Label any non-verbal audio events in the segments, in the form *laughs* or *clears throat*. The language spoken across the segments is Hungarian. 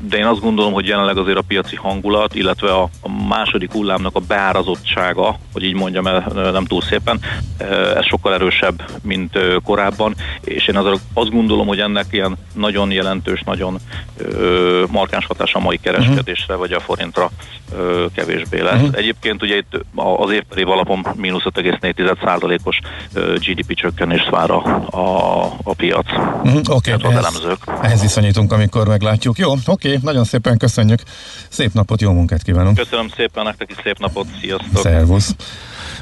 de én azt gondolom, hogy jelenleg azért a piaci hangulat, illetve a, második hullámnak a beárazottsága, hogy így mondjam el nem túl szépen, ez sokkal erősebb, mint korábban, és én azt gondolom, hogy ennek ilyen nagyon jelentős, nagyon markáns hatása a mai kereskedésre, uh-huh. vagy a forintra kevésbé lesz. Uh-huh. Egyébként ugye itt az évperi alapon mínusz 5,4%-os GDP csökkenést vár a, a, a piac. Uh-huh. Oké, okay, ehhez, ehhez viszonyítunk, amikor meglátjuk. Jó, oké, okay, nagyon szépen köszönjük. Szép napot, jó munkát kívánunk. Köszönöm szépen, nektek is szép napot, sziasztok. Szervusz.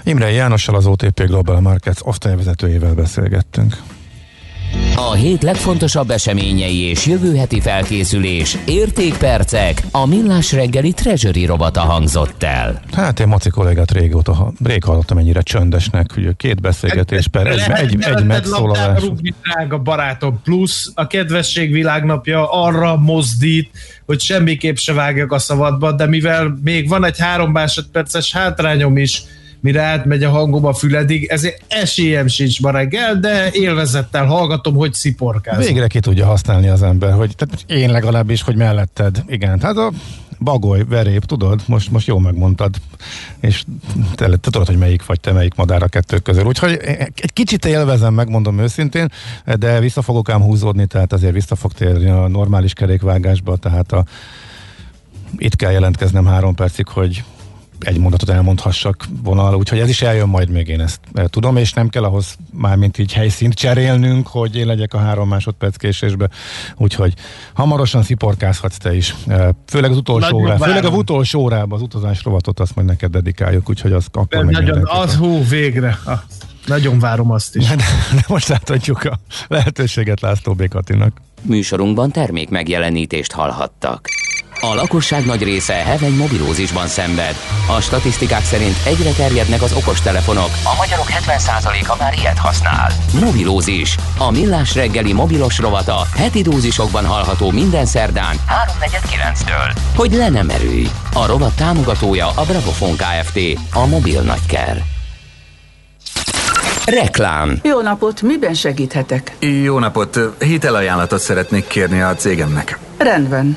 Imre Jánossal az OTP Global Markets osztályvezetőjével beszélgettünk. A hét legfontosabb eseményei és jövő heti felkészülés, értékpercek, a millás reggeli treasury robata hangzott el. Hát én Maci kollégát régóta, rég hallottam ennyire csöndesnek, hogy két beszélgetés per egy, egy, egy megszólalás. Drága barátom, plusz a kedvesség világnapja arra mozdít, hogy semmiképp se vágjak a szabadba, de mivel még van egy három másodperces hátrányom is, mire átmegy a hangom a füledig, ezért esélyem sincs ma reggel, de élvezettel hallgatom, hogy sziporkázom. Végre ki tudja használni az ember, hogy tehát én legalábbis, hogy melletted. Igen, hát a bagoly, verép, tudod, most, most jó megmondtad, és te, te tudod, hogy melyik vagy te, melyik madár a kettő közül. Úgyhogy egy kicsit élvezem, megmondom őszintén, de vissza fogok ám húzódni, tehát azért vissza fog térni a normális kerékvágásba, tehát a, itt kell jelentkeznem három percig, hogy egy mondatot elmondhassak vonal, úgyhogy ez is eljön majd még én ezt eh, tudom, és nem kell ahhoz mármint így helyszínt cserélnünk, hogy én legyek a három másodperc késésbe, úgyhogy hamarosan sziporkázhatsz te is, eh, főleg az utolsó órá, főleg az utolsó órában az utazás rovatot azt majd neked dedikáljuk, úgyhogy az akkor meg Nagyon, az hú, végre. Ah, nagyon várom azt is. De, de most átadjuk a lehetőséget László Békatinak. Műsorunkban termék megjelenítést hallhattak. A lakosság nagy része heveny mobilózisban szenved. A statisztikák szerint egyre terjednek az okostelefonok. A magyarok 70%-a már ilyet használ. Mobilózis. A millás reggeli mobilos rovata heti dózisokban hallható minden szerdán 3.49-től. Hogy le nem erőj. A rovat támogatója a Bravofon Kft. A mobil nagyker. Reklám. Jó napot, miben segíthetek? Jó napot, hitelajánlatot szeretnék kérni a cégemnek. Rendben.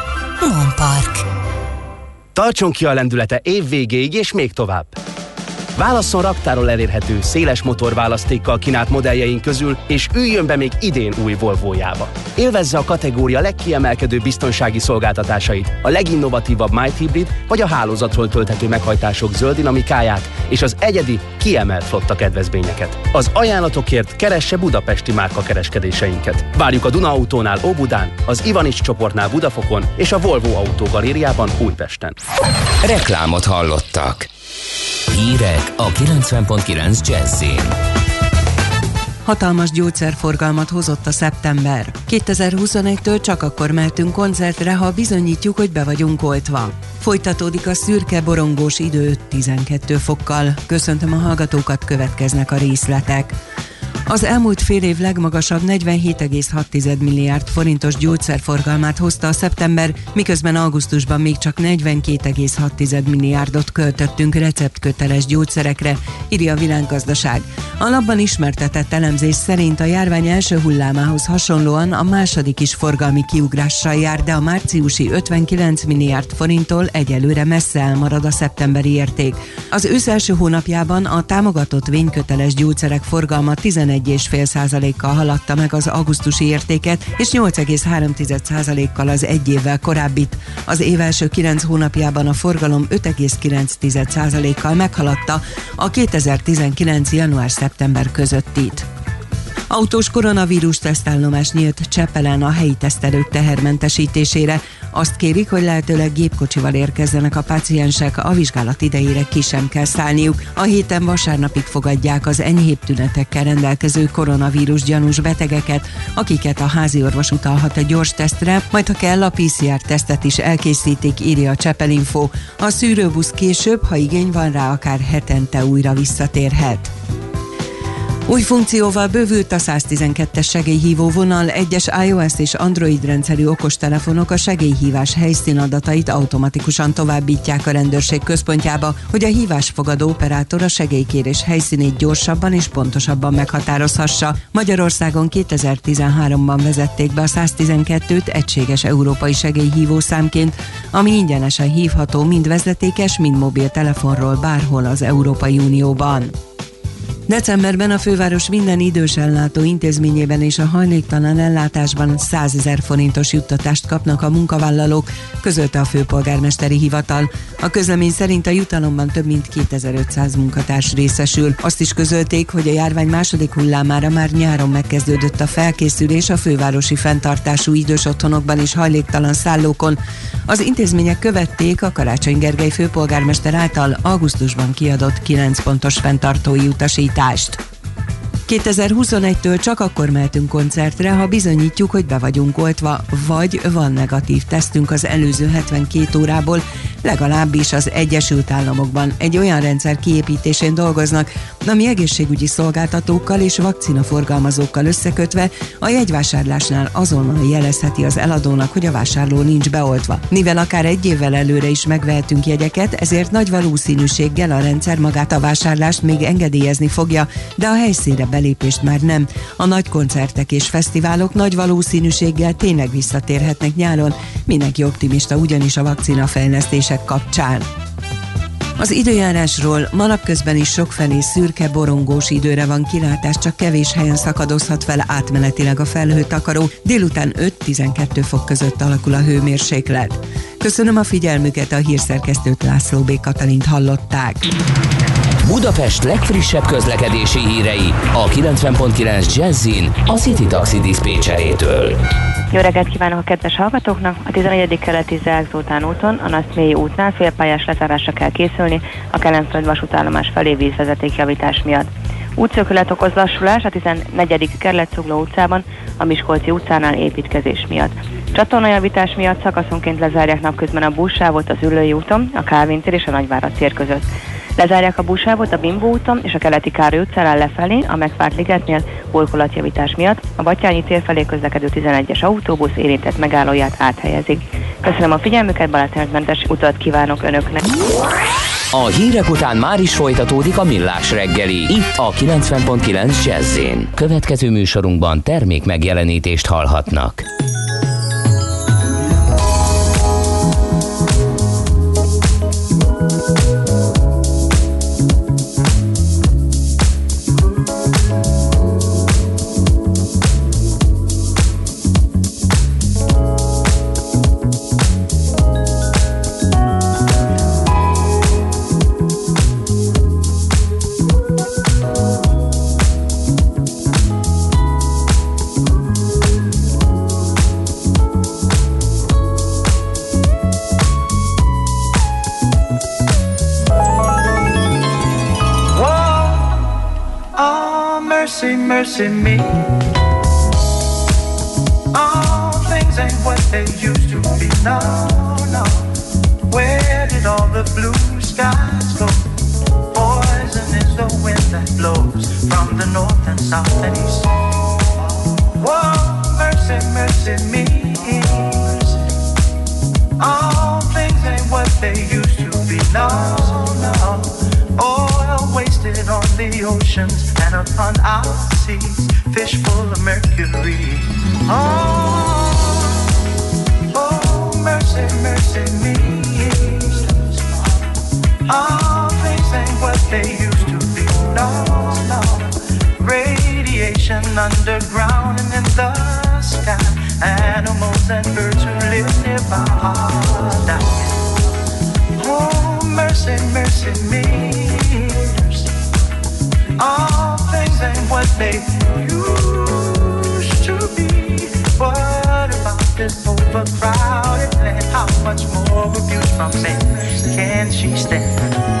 Monpark. Tartson ki a lendülete év végéig és még tovább! Válasszon raktáról elérhető, széles motorválasztékkal kínált modelljeink közül, és üljön be még idén új Volvo-jába. Élvezze a kategória legkiemelkedő biztonsági szolgáltatásait, a leginnovatívabb Might Hybrid vagy a hálózatról tölthető meghajtások zöld dinamikáját és az egyedi, kiemelt flotta kedvezményeket. Az ajánlatokért keresse budapesti márka kereskedéseinket. Várjuk a Duna Autónál Óbudán, az Ivanics csoportnál Budafokon és a Volvo Autó Galériában Újpesten. Reklámot hallottak. Hírek a 90.9 Jazzin. Hatalmas gyógyszerforgalmat hozott a szeptember. 2021-től csak akkor mehetünk koncertre, ha bizonyítjuk, hogy be vagyunk oltva. Folytatódik a szürke borongós idő 12 fokkal. Köszöntöm a hallgatókat, következnek a részletek. Az elmúlt fél év legmagasabb 47,6 milliárd forintos gyógyszerforgalmát hozta a szeptember, miközben augusztusban még csak 42,6 milliárdot költöttünk receptköteles gyógyszerekre, írja a világgazdaság. A ismertetett elemzés szerint a járvány első hullámához hasonlóan a második is forgalmi kiugrással jár, de a márciusi 59 milliárd forinttól egyelőre messze elmarad a szeptemberi érték. Az ősz első hónapjában a támogatott vényköteles gyógyszerek forgalma 11 11,5%-kal haladta meg az augusztusi értéket, és 8,3%-kal az egy évvel korábbit. Az év első 9 hónapjában a forgalom 5,9%-kal meghaladta a 2019. január-szeptember közöttit. Autós koronavírus tesztállomás nyílt Csepelen a helyi tesztelők tehermentesítésére. Azt kérik, hogy lehetőleg gépkocsival érkezzenek a páciensek, a vizsgálat idejére ki sem kell szállniuk. A héten vasárnapig fogadják az enyhébb tünetekkel rendelkező koronavírus gyanús betegeket, akiket a házi orvos utalhat a gyors tesztre, majd ha kell a PCR tesztet is elkészítik, írja a Csepelinfo. A szűrőbusz később, ha igény van rá, akár hetente újra visszatérhet. Új funkcióval bővült a 112-es segélyhívó vonal, egyes iOS és Android rendszerű okostelefonok a segélyhívás helyszínadatait automatikusan továbbítják a rendőrség központjába, hogy a hívásfogadó operátor a segélykérés helyszínét gyorsabban és pontosabban meghatározhassa. Magyarországon 2013-ban vezették be a 112-t egységes európai segélyhívó számként, ami ingyenesen hívható mind vezetékes, mind mobiltelefonról bárhol az Európai Unióban. Decemberben a főváros minden idős ellátó intézményében és a hajléktalan ellátásban 100 ezer forintos juttatást kapnak a munkavállalók, közölte a főpolgármesteri hivatal. A közlemény szerint a jutalomban több mint 2500 munkatárs részesül. Azt is közölték, hogy a járvány második hullámára már nyáron megkezdődött a felkészülés a fővárosi fenntartású idős otthonokban és hajléktalan szállókon. Az intézmények követték a Karácsony Gergely főpolgármester által augusztusban kiadott 9 pontos fenntartói utasítást kiállítást. 2021-től csak akkor mehetünk koncertre, ha bizonyítjuk, hogy be vagyunk oltva, vagy van negatív tesztünk az előző 72 órából, legalábbis az Egyesült Államokban egy olyan rendszer kiépítésén dolgoznak, ami egészségügyi szolgáltatókkal és vakcinaforgalmazókkal összekötve a jegyvásárlásnál azonnal jelezheti az eladónak, hogy a vásárló nincs beoltva. Mivel akár egy évvel előre is megvehetünk jegyeket, ezért nagy valószínűséggel a rendszer magát a vásárlást még engedélyezni fogja, de a helyszínre belépést már nem. A nagy koncertek és fesztiválok nagy valószínűséggel tényleg visszatérhetnek nyáron. Mindenki optimista ugyanis a vakcina fejlesztések kapcsán. Az időjárásról ma napközben is sokfelé szürke, borongós időre van kilátás, csak kevés helyen szakadozhat fel átmenetileg a felhőtakaró. Délután 5-12 fok között alakul a hőmérséklet. Köszönöm a figyelmüket, a hírszerkesztőt László B. Katalint hallották. Budapest legfrissebb közlekedési hírei a 90.9 Jazzin a City Taxi Dispécsejétől. Jó reggelt kívánok a kedves hallgatóknak! A 11. keleti Zák Zoltán úton, a Naszmélyi útnál félpályás lezárásra kell készülni a Kelenföld vasútállomás felé vízvezetékjavítás miatt. Útszökület okoz lassulás a 14. kerületszugló utcában, a Miskolci utcánál építkezés miatt. Csatornajavítás miatt szakaszonként lezárják napközben a buszsávot az Ülői úton, a Kálvin tér és a Nagyvárad tér között. Lezárják a buszsávot a Bimbó úton és a Keleti Károly utcán lefelé a megvárt ligetnél burkolatjavítás miatt. A Batyányi tér felé közlekedő 11-es autóbusz érintett megállóját áthelyezik. Köszönöm a figyelmüket, balesetmentes utat kívánok Önöknek! A hírek után már is folytatódik a millás reggeli. Itt a 90.9 jazz Következő műsorunkban termék megjelenítést hallhatnak. Whoa, mercy, mercy me. All things ain't what they used to be. No. Oil wasted on the oceans and upon our seas, fish full of mercury. Oh, oh, mercy, mercy me. All things ain't what they used to be underground and in the sky. Animals and birds who live nearby are dying. Oh, mercy, mercy me. All things ain't what they used to be. What about this overcrowded land? How much more abuse from men? can she stand?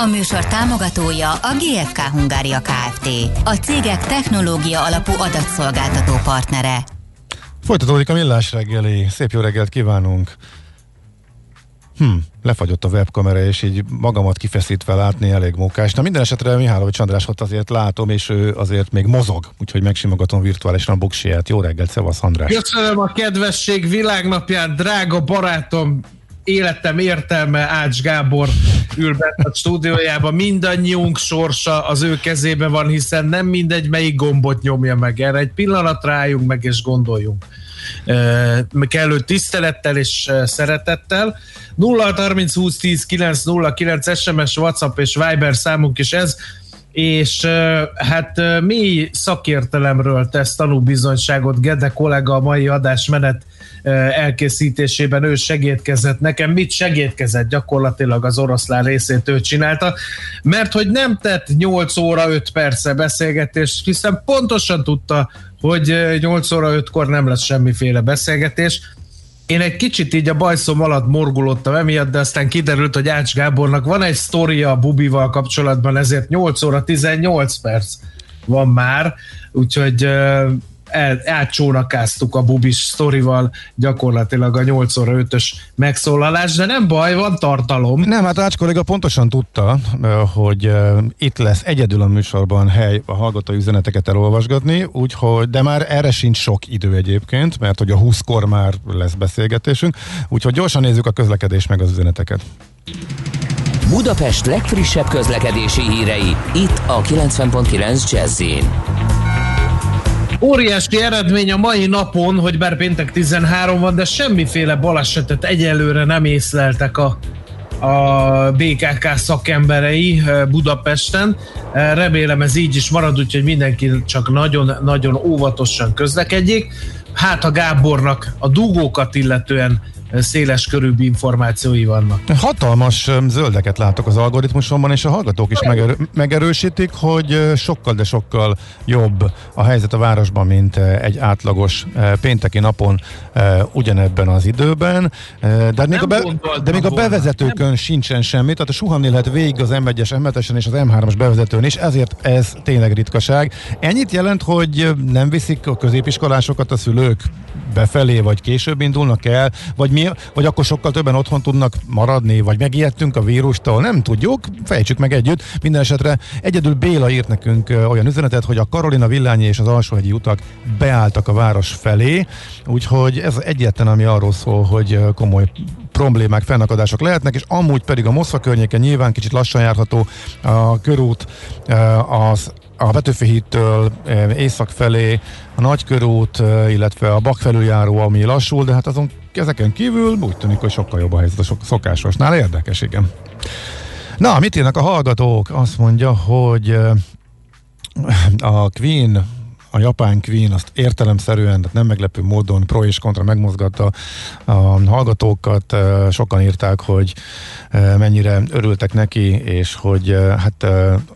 A műsor támogatója a GFK Hungária Kft. A cégek technológia alapú adatszolgáltató partnere. Folytatódik a millás reggeli. Szép jó reggelt kívánunk. Hm, lefagyott a webkamera, és így magamat kifeszítve látni elég mókás. Na minden esetre Mihálovics Andrásot azért látom, és ő azért még mozog, úgyhogy megsimogatom virtuálisan a buksiját. Jó reggelt, szevasz András! Köszönöm a kedvesség világnapján, drága barátom, életem értelme Ács Gábor ül bent a stúdiójában. Mindannyiunk sorsa az ő kezében van, hiszen nem mindegy, melyik gombot nyomja meg. Erre egy pillanat rájunk meg, és gondoljunk. Kellő tisztelettel és szeretettel. 0 30 20 10 9 0 9 SMS, WhatsApp és Viber számunk is ez és hát mély szakértelemről tesz tanúbizonyságot Gede kollega a mai adásmenet elkészítésében ő segítkezett nekem. Mit segítkezett? Gyakorlatilag az oroszlán részét ő csinálta, mert hogy nem tett 8 óra 5 perce beszélgetés, hiszen pontosan tudta, hogy 8 óra 5-kor nem lesz semmiféle beszélgetés. Én egy kicsit így a bajszom alatt morgulottam emiatt, de aztán kiderült, hogy Ács Gábornak van egy sztoria a Bubival kapcsolatban, ezért 8 óra 18 perc van már, úgyhogy el, elcsónakáztuk a bubis sztorival gyakorlatilag a 8 óra 5-ös megszólalás, de nem baj, van tartalom. Nem, hát Ács kolléga pontosan tudta, hogy itt lesz egyedül a műsorban hely a hallgatói üzeneteket elolvasgatni, úgyhogy, de már erre sincs sok idő egyébként, mert hogy a 20-kor már lesz beszélgetésünk, úgyhogy gyorsan nézzük a közlekedés meg az üzeneteket. Budapest legfrissebb közlekedési hírei, itt a 90.9 jazz Óriási eredmény a mai napon, hogy bár péntek 13 van, de semmiféle balesetet egyelőre nem észleltek a, a BKK szakemberei Budapesten. Remélem ez így is marad, úgyhogy mindenki csak nagyon-nagyon óvatosan közlekedjék. Hát a Gábornak a dugókat illetően széles körűbb információi vannak. Hatalmas zöldeket látok az algoritmusomban, és a hallgatók is megerő, megerősítik, hogy sokkal, de sokkal jobb a helyzet a városban, mint egy átlagos pénteki napon ugyanebben az időben. De még, a, be, de még a bevezetőkön nem. sincsen semmi, tehát a suhanni lehet végig az M1-es, M7-esen és az M3-as bevezetőn is, ezért ez tényleg ritkaság. Ennyit jelent, hogy nem viszik a középiskolásokat a szülők befelé, vagy később indulnak el, vagy, mi, vagy akkor sokkal többen otthon tudnak maradni, vagy megijedtünk a vírustól, nem tudjuk, fejtsük meg együtt. Minden esetre egyedül Béla írt nekünk olyan üzenetet, hogy a Karolina villányi és az alsóhegyi utak beálltak a város felé, úgyhogy ez egyetlen, ami arról szól, hogy komoly problémák, fennakadások lehetnek, és amúgy pedig a Moszkva környéken nyilván kicsit lassan járható a körút, az a Petőfi hídtől észak felé a Nagykörút, illetve a Bak felüljáró, ami lassul, de hát azon ezeken kívül úgy tűnik, hogy sokkal jobb a helyzet a szokásosnál. Érdekes, igen. Na, mit írnak a hallgatók? Azt mondja, hogy a Queen a japán Queen azt értelemszerűen, nem meglepő módon pro és kontra megmozgatta a hallgatókat. Sokan írták, hogy mennyire örültek neki, és hogy hát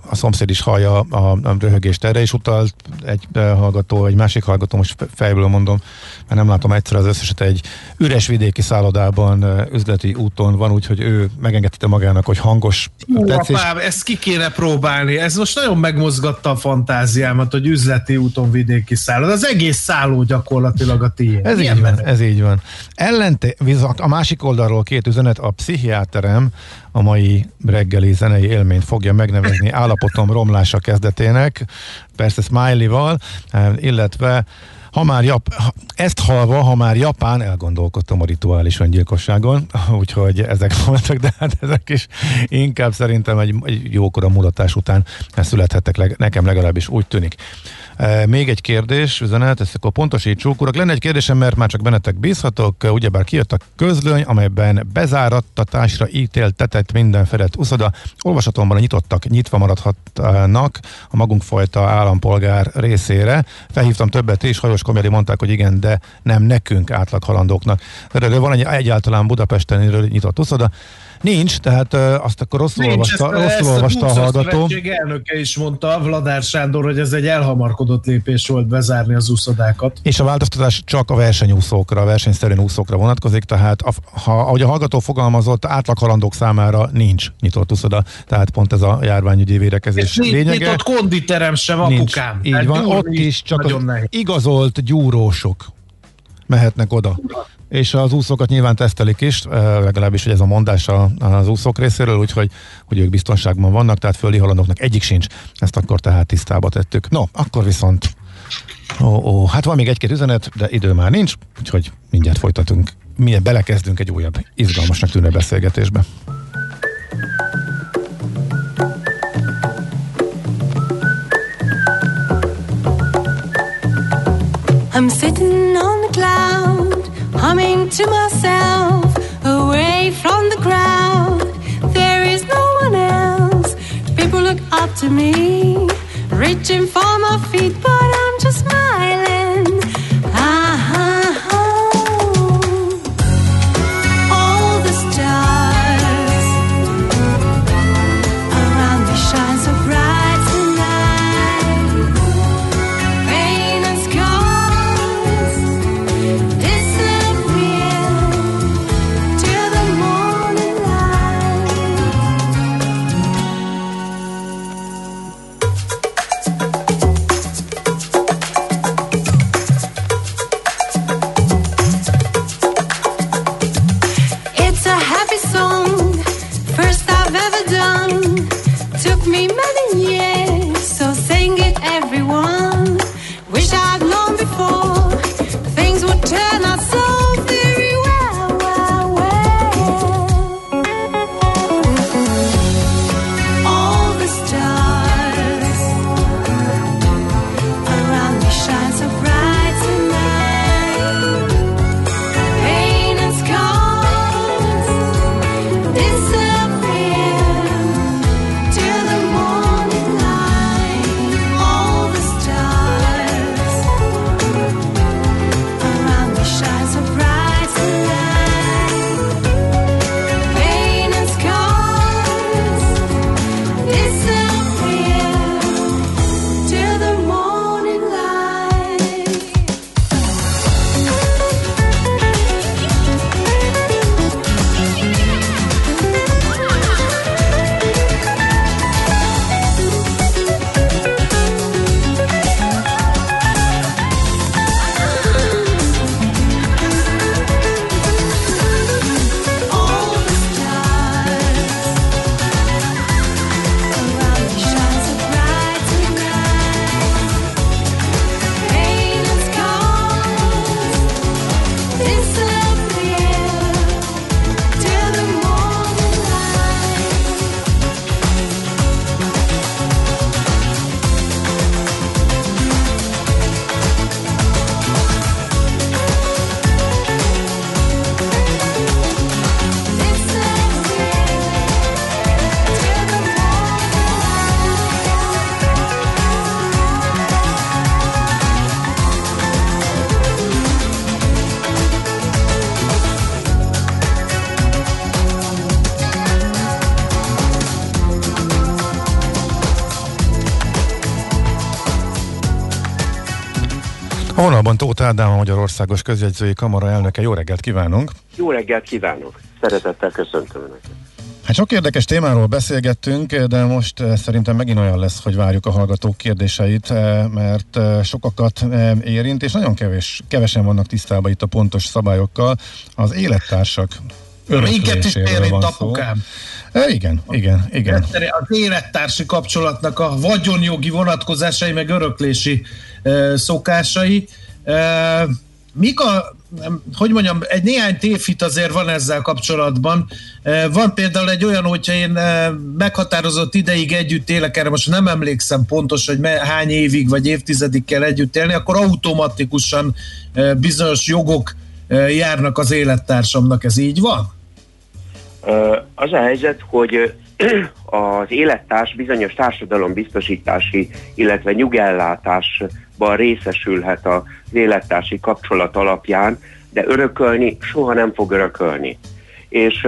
a szomszéd is hallja a, röhögést. Erre is utalt egy hallgató, egy másik hallgató, most fe- fejből mondom, mert nem látom egyszer az összeset, egy üres vidéki szállodában üzleti úton van, úgyhogy ő megengedte magának, hogy hangos Ú, tetszés. apám, ezt ki kéne próbálni. Ez most nagyon megmozgatta a fantáziámat, hogy üzleti úton vidéki szállod. Az egész szálló gyakorlatilag a tiéd. Ez Milyen így van, ez így van. Ellente, viszont a másik oldalról két üzenet, a pszichiáterem a mai reggeli zenei élményt fogja megnevezni *laughs* állapotom romlása kezdetének, persze smiley-val, eh, illetve ha már Jap- ezt halva, ha már Japán, elgondolkodtam a rituális öngyilkosságon, *laughs* úgyhogy ezek voltak, de hát ezek is inkább szerintem egy, egy jókora mulatás után születhettek, leg, nekem legalábbis úgy tűnik. Még egy kérdés, üzenet, ezt akkor pontosítsuk. Urak, lenne egy kérdésem, mert már csak bennetek bízhatok. Ugyebár kijött a közlöny, amelyben bezárattatásra ítéltetett minden fedett uszoda. Olvasatomban a nyitottak nyitva maradhatnak a magunk fajta állampolgár részére. Felhívtam többet is, hajós komjari mondták, hogy igen, de nem nekünk átlag halandóknak. De, van egy egyáltalán Budapesten nyitott uszoda. Nincs, tehát azt akkor rosszul Nincs, olvasta, ezt, rosszul ezt olvasta a Buszos hallgató. Szövetség elnöke is mondta, Vladár Sándor, hogy ez egy elhamarkodott lépés volt bezárni az úszodákat. És a változtatás csak a versenyúszókra, a versenyszerűen úszókra vonatkozik, tehát a, ha, ahogy a hallgató fogalmazott, átlaghalandók számára nincs nyitott úszoda, tehát pont ez a járványügyi védekezés Nincs lényege. nyitott konditerem sem, Nincs. apukám. Így van, ott is csak az nehéz. igazolt gyúrósok mehetnek oda. És az úszókat nyilván tesztelik is, legalábbis hogy ez a mondás az úszók részéről, úgyhogy hogy ők biztonságban vannak, tehát földi halandóknak egyik sincs. Ezt akkor tehát tisztába tettük. No, akkor viszont Ó, ó, hát van még egy-két üzenet, de idő már nincs, úgyhogy mindjárt folytatunk. Milyen belekezdünk egy újabb izgalmasnak tűnő beszélgetésbe. I'm sitting on humming to myself, away from the crowd. There is no one else. People look up to me, reaching for my feet, but Ádám, a Magyarországos Közjegyzői Kamara elnöke. Jó reggelt kívánunk! Jó reggelt kívánok! Szeretettel köszöntöm Önöket! Hát sok érdekes témáról beszélgettünk, de most eh, szerintem megint olyan lesz, hogy várjuk a hallgatók kérdéseit, eh, mert eh, sokakat érint, és nagyon kevés, kevesen vannak tisztában itt a pontos szabályokkal. Az élettársak Minket is érint, apukám. E, igen, igen, igen. Az élettársi kapcsolatnak a vagyonjogi vonatkozásai, meg öröklési e, szokásai. Mik a, hogy mondjam, egy néhány tévhit azért van ezzel kapcsolatban. Van például egy olyan, hogyha én meghatározott ideig együtt élek, erre most nem emlékszem pontos, hogy hány évig vagy évtizedig kell együtt élni, akkor automatikusan bizonyos jogok járnak az élettársamnak. Ez így van? Az a helyzet, hogy az élettárs bizonyos társadalombiztosítási, illetve nyugellátásban részesülhet az élettársi kapcsolat alapján, de örökölni soha nem fog örökölni. És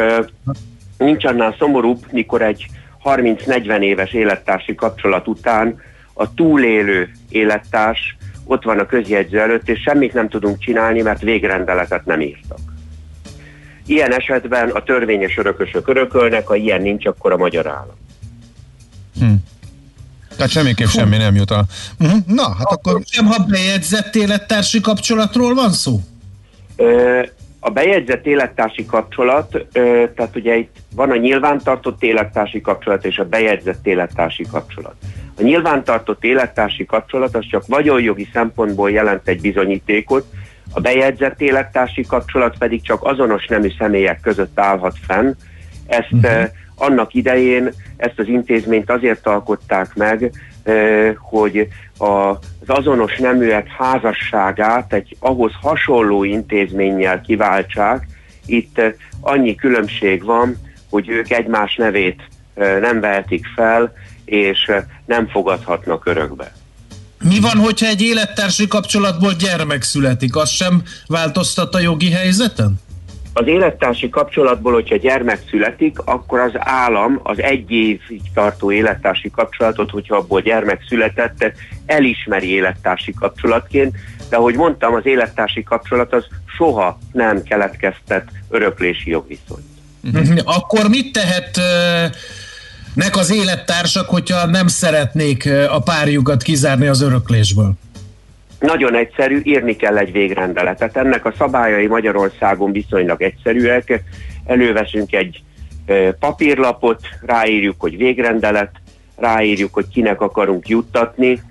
nincs annál szomorúbb, mikor egy 30-40 éves élettársi kapcsolat után a túlélő élettárs ott van a közjegyző előtt, és semmit nem tudunk csinálni, mert végrendeletet nem írtak. Ilyen esetben a törvényes örökösök örökölnek, ha ilyen nincs, akkor a magyar állam. Tehát semmiképp semmi nem jut a... Uh-huh. Na, hát akkor... akkor... Sem, ha bejegyzett élettársi kapcsolatról van szó? Ö, A bejegyzett élettársi kapcsolat, ö, tehát ugye itt van a nyilvántartott élettársi kapcsolat és a bejegyzett élettársi kapcsolat. A nyilvántartott élettársi kapcsolat az csak vagyonjogi szempontból jelent egy bizonyítékot, a bejegyzett élettársi kapcsolat pedig csak azonos nemű személyek között állhat fenn. Ezt uh-huh. annak idején ezt az intézményt azért alkották meg, ö, hogy az azonos neműek házasságát egy ahhoz hasonló intézménnyel kiváltsák. Itt ö, annyi különbség van, hogy ők egymás nevét nem vehetik fel, és nem fogadhatnak örökbe. Mi van, hogyha egy élettársi kapcsolatból gyermek születik? Az sem változtat a jogi helyzeten? Az élettársi kapcsolatból, hogyha gyermek születik, akkor az állam az egy évig tartó élettársi kapcsolatot, hogyha abból gyermek született, elismeri élettársi kapcsolatként, de ahogy mondtam, az élettársi kapcsolat az soha nem keletkeztet öröklési jogviszonyt. Uh-huh. Akkor mit tehet uh, nek az élettársak, hogyha nem szeretnék a párjukat kizárni az öröklésből? Nagyon egyszerű, írni kell egy végrendeletet. Ennek a szabályai Magyarországon viszonylag egyszerűek. Előveszünk egy papírlapot, ráírjuk, hogy végrendelet, ráírjuk, hogy kinek akarunk juttatni,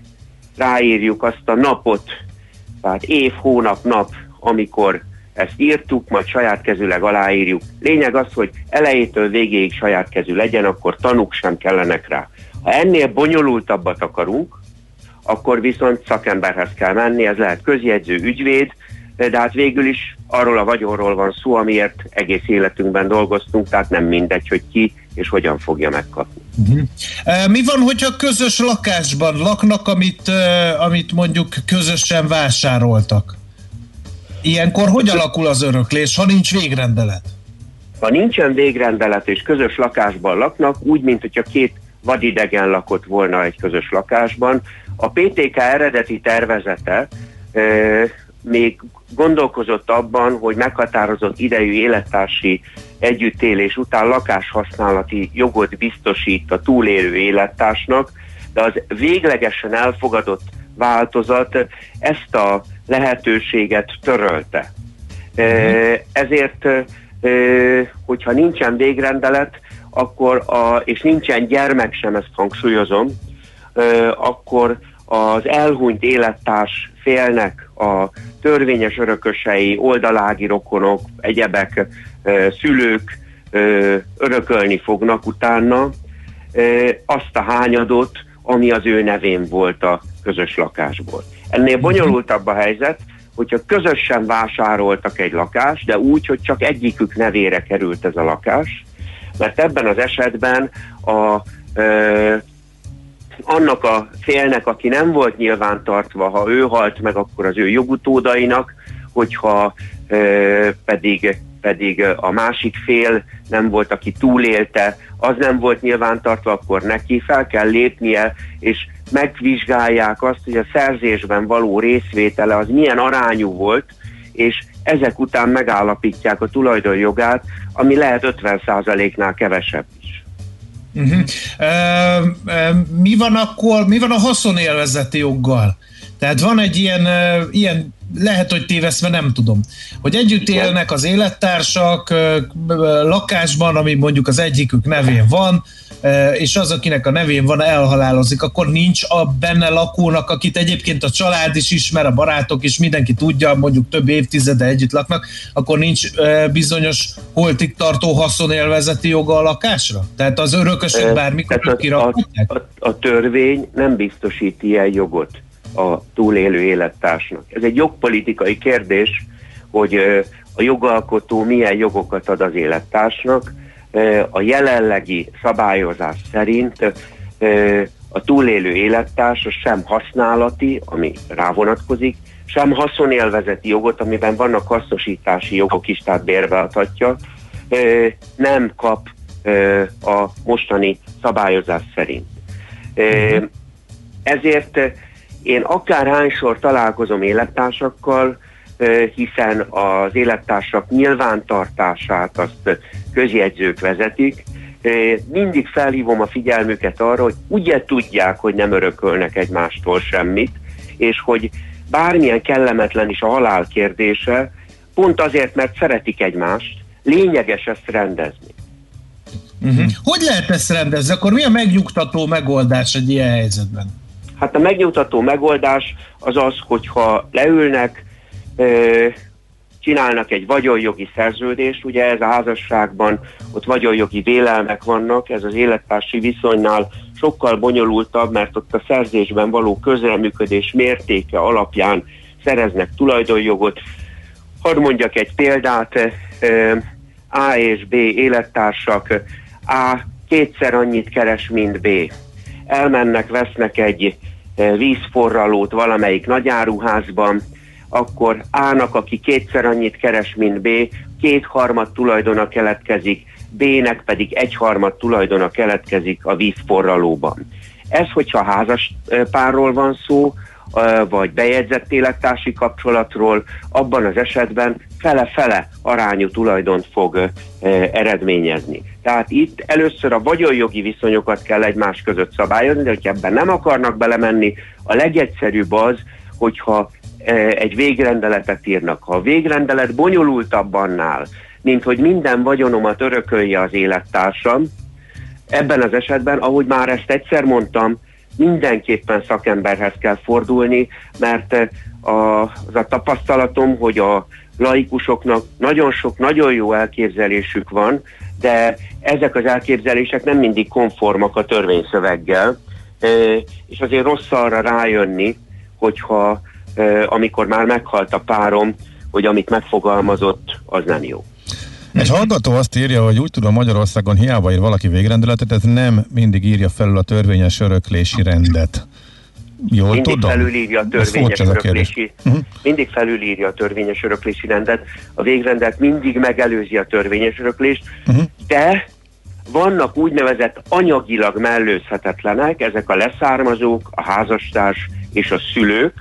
ráírjuk azt a napot, tehát év, hónap, nap, amikor ezt írtuk, majd saját kezűleg aláírjuk. Lényeg az, hogy elejétől végéig saját kezű legyen, akkor tanúk sem kellenek rá. Ha ennél bonyolultabbat akarunk, akkor viszont szakemberhez kell menni, ez lehet közjegyző, ügyvéd, de hát végül is arról a vagyonról van szó, amiért egész életünkben dolgoztunk, tehát nem mindegy, hogy ki és hogyan fogja megkapni. Uh-huh. Mi van, hogyha közös lakásban laknak, amit, uh, amit mondjuk közösen vásároltak? Ilyenkor hogy alakul az öröklés, ha nincs végrendelet? Ha nincsen végrendelet és közös lakásban laknak, úgy, mint hogyha két vadidegen lakott volna egy közös lakásban, a PTK eredeti tervezete e, még gondolkozott abban, hogy meghatározott idejű élettársi együttélés után lakáshasználati jogot biztosít a túlélő élettársnak, de az véglegesen elfogadott változat ezt a lehetőséget törölte. Uh-huh. Ezért, hogyha nincsen végrendelet, akkor a, és nincsen gyermek sem, ezt hangsúlyozom, akkor az elhunyt élettárs félnek a törvényes örökösei, oldalági rokonok, egyebek, szülők örökölni fognak utána azt a hányadot, ami az ő nevén volt a közös lakásból. Ennél bonyolultabb a helyzet, hogyha közösen vásároltak egy lakást, de úgy, hogy csak egyikük nevére került ez a lakás, mert ebben az esetben a, ö, annak a félnek, aki nem volt nyilvántartva, ha ő halt meg, akkor az ő jogutódainak, hogyha ö, pedig pedig a másik fél nem volt, aki túlélte, az nem volt nyilvántartva, akkor neki fel kell lépnie, és megvizsgálják azt, hogy a szerzésben való részvétele az milyen arányú volt, és ezek után megállapítják a tulajdonjogát, ami lehet 50%-nál kevesebb. Uh-huh. E, e, mi van akkor, mi van a haszonélvezeti joggal? Tehát van egy ilyen, e, ilyen lehet, hogy téveszve, nem tudom, hogy együtt élnek az élettársak lakásban, ami mondjuk az egyikük nevén van, és az, akinek a nevén van, elhalálozik, akkor nincs a benne lakónak, akit egyébként a család is ismer, a barátok is, mindenki tudja, mondjuk több évtizede együtt laknak, akkor nincs bizonyos holtig tartó haszonélvezeti joga a lakásra? Tehát az örökösök bármikor kirakhatják? A, a, a törvény nem biztosít ilyen jogot a túlélő élettársnak. Ez egy jogpolitikai kérdés, hogy a jogalkotó milyen jogokat ad az élettársnak, a jelenlegi szabályozás szerint a túlélő élettárs sem használati, ami rávonatkozik, sem haszonélvezeti jogot, amiben vannak hasznosítási jogok is, tehát bérbeadhatja, nem kap a mostani szabályozás szerint. Ezért én akárhányszor találkozom élettársakkal, hiszen az élettársak nyilvántartását azt közjegyzők vezetik. Mindig felhívom a figyelmüket arra, hogy ugye tudják, hogy nem örökölnek egymástól semmit, és hogy bármilyen kellemetlen is a halál kérdése, pont azért, mert szeretik egymást, lényeges ezt rendezni. Uh-huh. Hogy lehet ezt rendezni? Akkor mi a megnyugtató megoldás egy ilyen helyzetben? Hát a megnyugtató megoldás az az, hogyha leülnek, csinálnak egy vagyonjogi szerződést, ugye ez a házasságban ott vagyonjogi vélelmek vannak, ez az élettársi viszonynál sokkal bonyolultabb, mert ott a szerzésben való közreműködés mértéke alapján szereznek tulajdonjogot. Hadd mondjak egy példát, A és B élettársak, A kétszer annyit keres, mint B. Elmennek, vesznek egy vízforralót valamelyik nagyáruházban, akkor A-nak, aki kétszer annyit keres, mint B, kétharmad tulajdona keletkezik, B-nek pedig egyharmad tulajdona keletkezik a vízforralóban. Ez, hogyha házas párról van szó, vagy bejegyzett élettársi kapcsolatról, abban az esetben fele-fele arányú tulajdont fog eredményezni. Tehát itt először a vagyonjogi viszonyokat kell egymás között szabályozni, de hogyha ebben nem akarnak belemenni, a legegyszerűbb az, hogyha egy végrendeletet írnak. Ha a végrendelet bonyolultabb annál, mint hogy minden vagyonomat örökölje az élettársam, ebben az esetben, ahogy már ezt egyszer mondtam, mindenképpen szakemberhez kell fordulni, mert az a tapasztalatom, hogy a laikusoknak nagyon sok, nagyon jó elképzelésük van, de ezek az elképzelések nem mindig konformak a törvényszöveggel, és azért rossz arra rájönni, hogyha amikor már meghalt a párom, hogy amit megfogalmazott, az nem jó. Egy hallgató azt írja, hogy úgy tudom Magyarországon hiába ír valaki végrendeletet, ez nem mindig írja felül a törvényes öröklési rendet. Jól mindig tudom? felülírja a törvényes öröklési, uh-huh. mindig felülírja a törvényes öröklési rendet, a végrendet mindig megelőzi a törvényes öröklést, uh-huh. de vannak úgynevezett anyagilag mellőzhetetlenek, ezek a leszármazók, a házastárs és a szülők,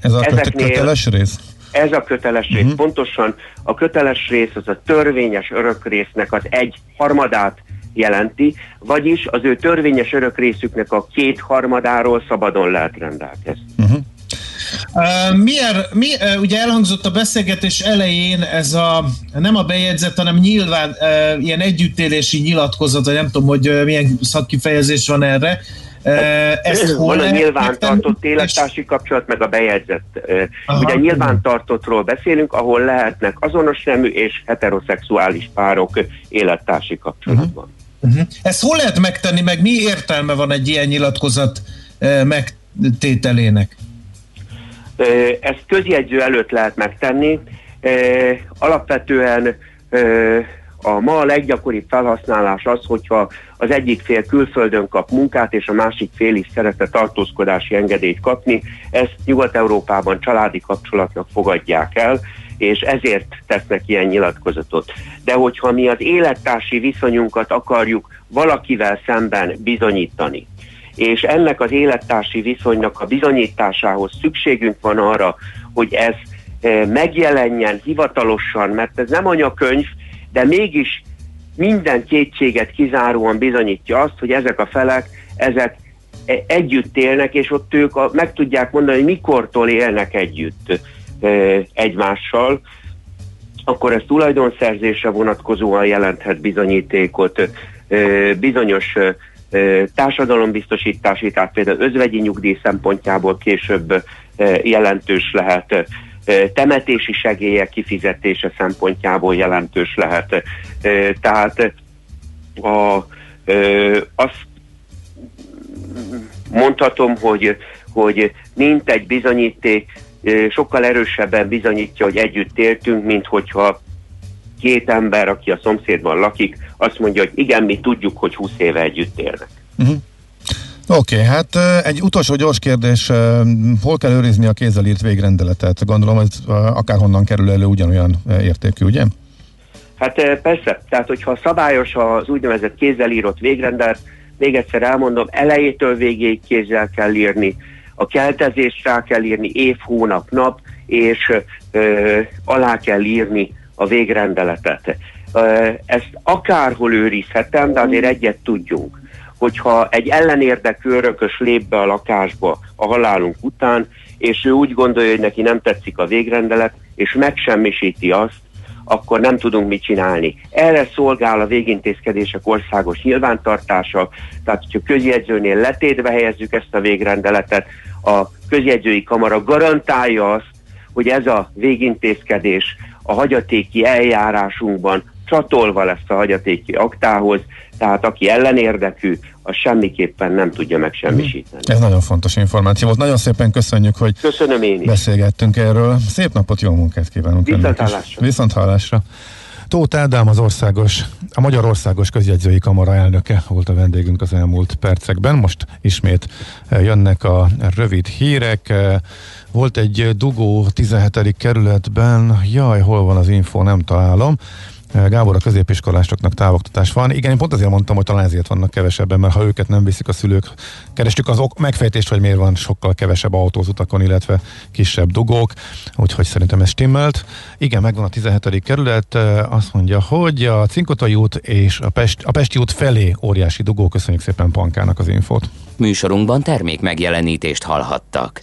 ez a Ezeknél, köteles rész? Ez a köteles rész. Uh-huh. Pontosan a köteles rész az a törvényes örökrésznek az egy harmadát jelenti, vagyis az ő törvényes örökrészüknek a két harmadáról szabadon lehet rendelkezni. Uh-huh. Uh, miért, mi, uh, ugye elhangzott a beszélgetés elején ez a nem a bejegyzett, hanem nyilván uh, ilyen együttélési nyilatkozat, vagy nem tudom, hogy uh, milyen szakkifejezés van erre, ezt Van a nyilvántartott élettársi kapcsolat, meg a bejegyzett. Aha. Ugye nyilvántartottról beszélünk, ahol lehetnek azonos nemű és heteroszexuális párok élettársi kapcsolatban. Uh-huh. Ezt hol lehet megtenni, meg mi értelme van egy ilyen nyilatkozat megtételének? Ezt közjegyző előtt lehet megtenni. Alapvetően a ma a leggyakoribb felhasználás az, hogyha az egyik fél külföldön kap munkát, és a másik fél is szeretne tartózkodási engedélyt kapni. Ezt Nyugat-Európában családi kapcsolatnak fogadják el, és ezért tesznek ilyen nyilatkozatot. De hogyha mi az élettársi viszonyunkat akarjuk valakivel szemben bizonyítani, és ennek az élettársi viszonynak a bizonyításához szükségünk van arra, hogy ez eh, megjelenjen hivatalosan, mert ez nem anyakönyv, de mégis minden kétséget kizáróan bizonyítja azt, hogy ezek a felek, ezek e- együtt élnek, és ott ők a, meg tudják mondani, hogy mikortól élnek együtt e, egymással, akkor ez tulajdonszerzésre vonatkozóan jelenthet bizonyítékot, e, bizonyos e, társadalombiztosítási, tehát például özvegyi nyugdíj szempontjából később e, jelentős lehet, e, temetési segélyek kifizetése szempontjából jelentős lehet. Tehát a, azt mondhatom, hogy, hogy mint egy bizonyíték sokkal erősebben bizonyítja, hogy együtt éltünk, mint hogyha két ember, aki a szomszédban lakik, azt mondja, hogy igen, mi tudjuk, hogy 20 éve együtt élnek. Uh-huh. Oké, okay, hát egy utolsó gyors kérdés, hol kell őrizni a kézzel írt végrendeletet? Gondolom, ez akárhonnan kerül elő ugyanolyan értékű, ugye? Hát persze, tehát hogyha szabályos az úgynevezett kézzel írott végrendelet, még egyszer elmondom, elejétől végéig kézzel kell írni, a keltezést rá kell írni év, hónap, nap, és ö, alá kell írni a végrendeletet. Ö, ezt akárhol őrizhetem, de azért egyet tudjunk hogyha egy ellenérdekű örökös lép be a lakásba a halálunk után, és ő úgy gondolja, hogy neki nem tetszik a végrendelet, és megsemmisíti azt, akkor nem tudunk mit csinálni. Erre szolgál a végintézkedések országos nyilvántartása, tehát hogyha közjegyzőnél letétbe helyezzük ezt a végrendeletet, a közjegyzői kamara garantálja azt, hogy ez a végintézkedés a hagyatéki eljárásunkban csatolva lesz a hagyatéki aktához, tehát aki ellenérdekű, az semmiképpen nem tudja megsemmisíteni. Ez nagyon fontos információ volt. Nagyon szépen köszönjük, hogy Köszönöm én is. beszélgettünk erről. Szép napot, jó munkát kívánunk. Viszont hallásra. Viszont hallásra. Tóth Ádám az országos, a Magyar Országos Közjegyzői Kamara elnöke volt a vendégünk az elmúlt percekben. Most ismét jönnek a rövid hírek. Volt egy dugó 17. kerületben, jaj, hol van az info, nem találom. Gábor, a középiskolásoknak távoktatás van. Igen, én pont azért mondtam, hogy talán ezért vannak kevesebben, mert ha őket nem viszik a szülők, kerestük az ok megfejtést, hogy miért van sokkal kevesebb autóz utakon, illetve kisebb dugók, úgyhogy szerintem ez stimmelt. Igen, megvan a 17. kerület, azt mondja, hogy a Cinkotai út és a, Pest, a Pesti út felé óriási dugó. Köszönjük szépen Pankának az infót. Műsorunkban termék megjelenítést hallhattak.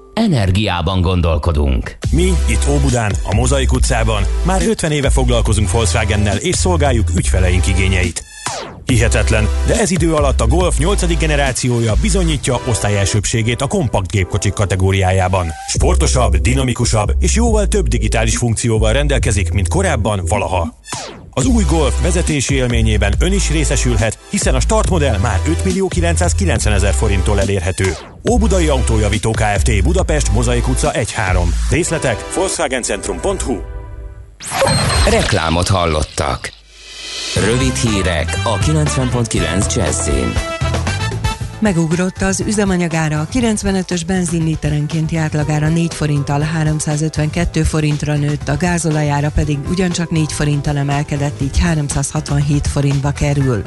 Energiában gondolkodunk. Mi itt Óbudán, a Mozaik utcában már 50 éve foglalkozunk Volkswagennel és szolgáljuk ügyfeleink igényeit. Hihetetlen, de ez idő alatt a Golf 8. generációja bizonyítja osztályelsőbségét a kompakt gépkocsik kategóriájában. Sportosabb, dinamikusabb és jóval több digitális funkcióval rendelkezik, mint korábban valaha. Az új Golf vezetési élményében ön is részesülhet, hiszen a startmodell már 5 millió 990 ezer forinttól elérhető. Óbudai Autójavító Kft. Budapest, Mozaik utca 1-3. Részletek volkswagencentrum.hu Reklámot hallottak. Rövid hírek a 90.9 Jazzin. Megugrott az üzemanyagára, a 95-ös benzinliterenkénti átlagára 4 forinttal 352 forintra nőtt, a gázolajára pedig ugyancsak 4 forinttal emelkedett, így 367 forintba kerül.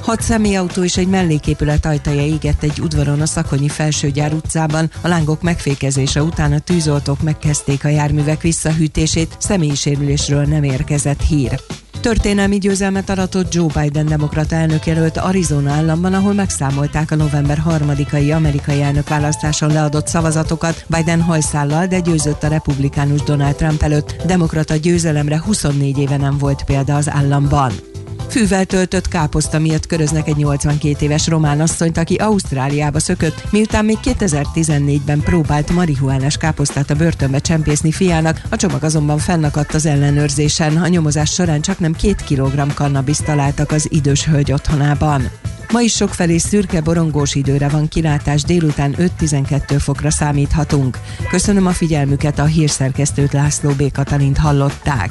Hat személyautó és egy melléképület ajtaja égett egy udvaron a Szakonyi Felsőgyár utcában. A lángok megfékezése után a tűzoltók megkezdték a járművek visszahűtését, személyi sérülésről nem érkezett hír. Történelmi győzelmet aratott Joe Biden demokrata elnökjelölt Arizona államban, ahol megszámolták a november 3-ai amerikai elnökválasztáson leadott szavazatokat. Biden hajszállal, de győzött a republikánus Donald Trump előtt. Demokrata győzelemre 24 éve nem volt példa az államban. Fűvel töltött káposzta miatt köröznek egy 82 éves román asszonyt, aki Ausztráliába szökött, miután még 2014-ben próbált marihuánás káposztát a börtönbe csempészni fiának, a csomag azonban fennakadt az ellenőrzésen. A nyomozás során csak nem két kilogramm kannabiszt találtak az idős hölgy otthonában. Ma is sokfelé szürke borongós időre van kilátás, délután 5-12 fokra számíthatunk. Köszönöm a figyelmüket, a hírszerkesztőt László B. Katalint hallották.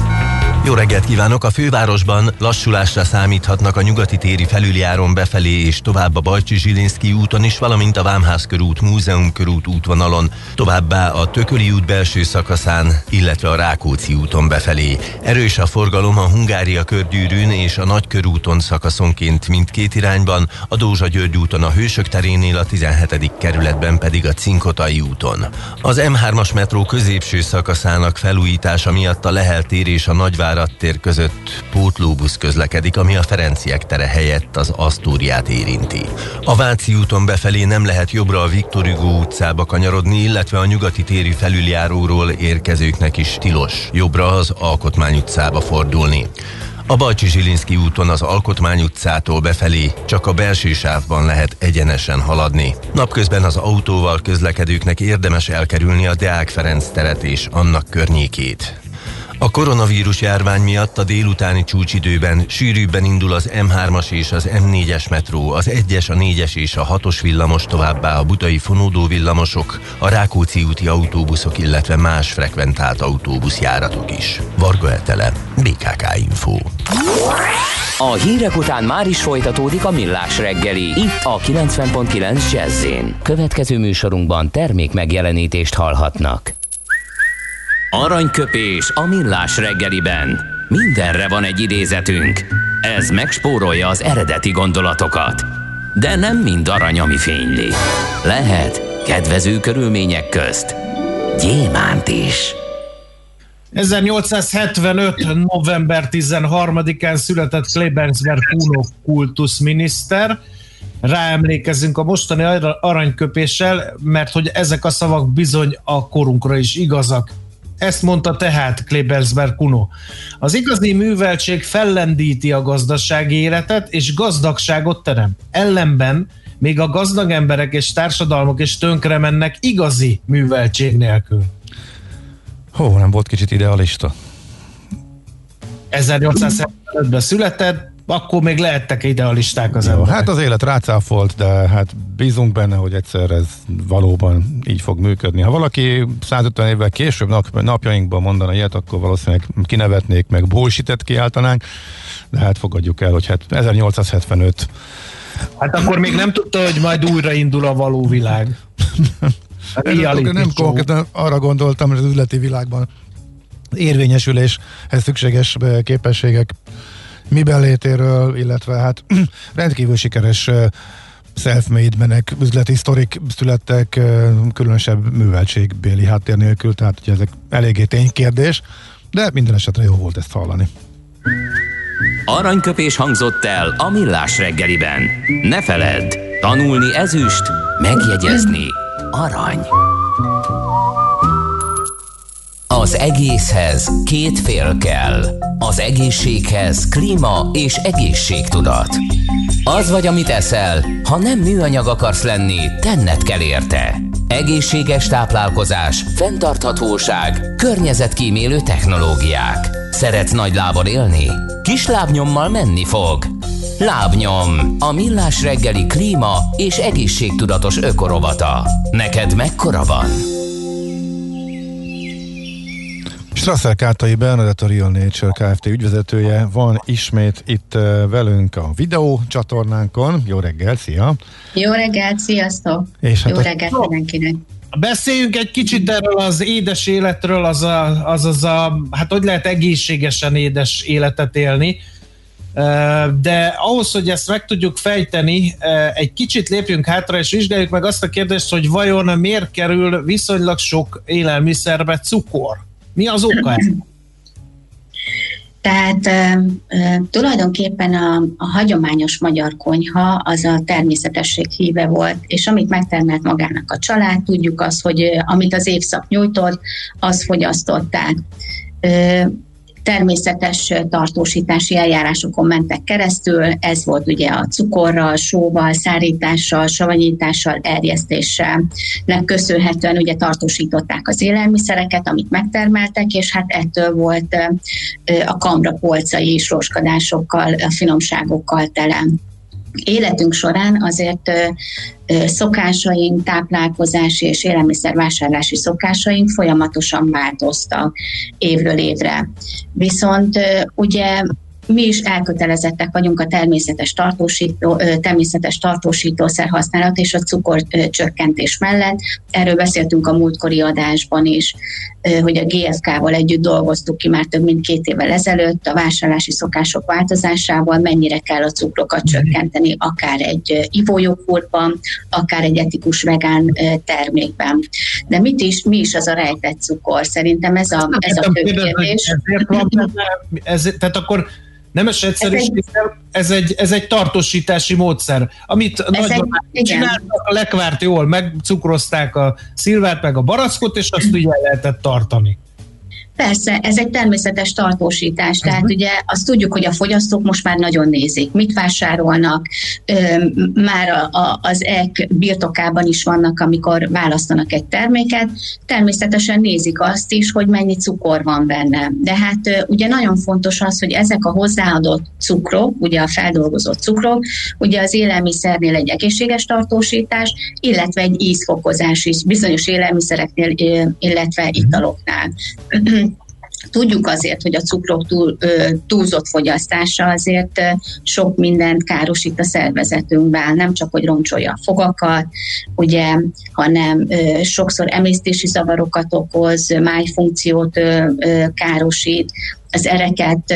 jó reggelt kívánok! A fővárosban lassulásra számíthatnak a nyugati téri felüljáron befelé és tovább a Bajcsi Zsilinszki úton is, valamint a Vámház körút, Múzeum körút útvonalon, továbbá a Tököli út belső szakaszán, illetve a Rákóczi úton befelé. Erős a forgalom a Hungária körgyűrűn és a Nagykörúton szakaszonként mindkét irányban, a Dózsa György úton a Hősök terénél, a 17. kerületben pedig a Cinkotai úton. Az M3-as metró középső szakaszának felújítása miatt a Lehel tér és a Nagyvár Várat tér között pótlóbusz közlekedik, ami a Ferenciek tere helyett az Asztóriát érinti. A Váci úton befelé nem lehet jobbra a Viktor Hugo utcába kanyarodni, illetve a nyugati téri felüljáróról érkezőknek is tilos jobbra az Alkotmány utcába fordulni. A Bajcsi Zsilinszki úton az Alkotmány utcától befelé csak a belső sávban lehet egyenesen haladni. Napközben az autóval közlekedőknek érdemes elkerülni a Deák Ferenc teret és annak környékét. A koronavírus járvány miatt a délutáni csúcsidőben sűrűbben indul az M3-as és az M4-es metró, az 1-es, a 4-es és a 6-os villamos továbbá a budai fonódó villamosok, a Rákóczi úti autóbuszok, illetve más frekventált autóbuszjáratok is. Varga Etele, BKK Info. A hírek után már is folytatódik a millás reggeli, itt a 90.9 jazz Következő műsorunkban termék megjelenítést hallhatnak. Aranyköpés a millás reggeliben. Mindenre van egy idézetünk. Ez megspórolja az eredeti gondolatokat. De nem mind arany, ami fényli. Lehet kedvező körülmények közt gyémánt is. 1875. november 13-án született Klebersberg Kuno kultuszminiszter. Ráemlékezünk a mostani aranyköpéssel, mert hogy ezek a szavak bizony a korunkra is igazak. Ezt mondta tehát Klebersberg Kuno. Az igazi műveltség fellendíti a gazdasági életet, és gazdagságot terem. Ellenben még a gazdag emberek és társadalmak is tönkre mennek igazi műveltség nélkül. Hó, nem volt kicsit idealista? 1875-ben született, akkor még lehettek idealisták az emberek. Hát az élet rácáfolt, de hát bízunk benne, hogy egyszer ez valóban így fog működni. Ha valaki 150 évvel később nap, napjainkban mondana ilyet, akkor valószínűleg kinevetnék, meg bullshit kiáltanánk, de hát fogadjuk el, hogy hát 1875 Hát akkor még nem tudta, hogy majd újraindul a való világ. *laughs* Hát nem konkrétan arra gondoltam, hogy az üzleti világban érvényesüléshez szükséges képességek miben létéről, illetve hát *clears throat* rendkívül sikeres self-made menek, üzleti sztorik születtek, különösebb műveltségbéli háttér nélkül, tehát hogy ezek eléggé ténykérdés, de minden esetre jó volt ezt hallani. Aranyköpés hangzott el a millás reggeliben. Ne feledd, tanulni ezüst, megjegyezni arany. Az egészhez két fél kell. Az egészséghez klíma és egészségtudat. Az vagy, amit eszel, ha nem műanyag akarsz lenni, tenned kell érte. Egészséges táplálkozás, fenntarthatóság, környezetkímélő technológiák. Szeretsz nagy lábon élni? Kis lábnyommal menni fog. Lábnyom, a millás reggeli klíma és egészségtudatos ökorovata. Neked mekkora van? Strasser Kártai Bernadett, a Real Nature Kft. ügyvezetője van ismét itt velünk a videó csatornánkon. Jó reggel, szia! Jó reggel, sziasztok! És hát Jó reggelt mindenkinek! Beszéljünk egy kicsit erről az édes életről, az a, az, az a, hát hogy lehet egészségesen édes életet élni, de ahhoz, hogy ezt meg tudjuk fejteni, egy kicsit lépjünk hátra, és vizsgáljuk meg azt a kérdést, hogy vajon miért kerül viszonylag sok élelmiszerbe cukor? Mi az oka Tehát e, e, tulajdonképpen a, a hagyományos magyar konyha az a természetesség híve volt, és amit megtermelt magának a család, tudjuk azt, hogy amit az évszak nyújtott, azt fogyasztották. E, természetes tartósítási eljárásokon mentek keresztül, ez volt ugye a cukorral, sóval, szárítással, savanyítással, erjesztéssel, köszönhetően ugye tartósították az élelmiszereket, amit megtermeltek, és hát ettől volt a kamra polcai is roskadásokkal, finomságokkal tele életünk során azért szokásaink, táplálkozási és élelmiszervásárlási szokásaink folyamatosan változtak évről évre. Viszont ugye mi is elkötelezettek vagyunk a természetes, tartósító, természetes tartósítószer használat és a cukor csökkentés mellett. Erről beszéltünk a múltkori adásban is, hogy a GFK-val együtt dolgoztuk ki már több mint két évvel ezelőtt a vásárlási szokások változásával, mennyire kell a cukrokat csökkenteni, akár egy ivójogurtban, akár egy etikus vegán termékben. De mit is, mi is az a rejtett cukor? Szerintem ez a, ez a fő kérdés. Ezért van, ez, tehát akkor Nemes egyszerűsítem, ez egy, ez egy tartósítási módszer, amit nagyon csináltak, a lekvárt jól, megcukrozták a szilvát, meg a barackot, és azt ugye lehetett tartani. Persze, ez egy természetes tartósítás, tehát uh-huh. ugye azt tudjuk, hogy a fogyasztók most már nagyon nézik, mit vásárolnak, már a, a, az ek birtokában is vannak, amikor választanak egy terméket, természetesen nézik azt is, hogy mennyi cukor van benne. De hát ugye nagyon fontos az, hogy ezek a hozzáadott cukrok, ugye a feldolgozott cukrok, ugye az élelmiszernél egy egészséges tartósítás, illetve egy ízfokozás is bizonyos élelmiszereknél, illetve italoknál. *clears throat* Tudjuk azért, hogy a cukrok túl, túlzott fogyasztása azért sok mindent károsít a szervezetünkben, nem csak, hogy roncsolja a fogakat, ugye, hanem sokszor emésztési zavarokat okoz, májfunkciót károsít, az ereket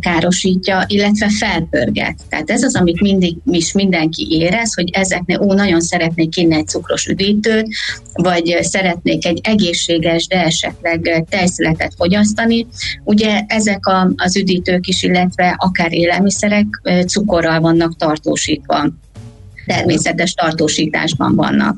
károsítja, illetve felpörget. Tehát ez az, amit mindig is mindenki érez, hogy ezeknél, ó, nagyon szeretnék inni egy cukros üdítőt, vagy szeretnék egy egészséges, de esetleg tejszületet fogyasztani. Ugye ezek a, az üdítők is, illetve akár élelmiszerek cukorral vannak tartósítva természetes tartósításban vannak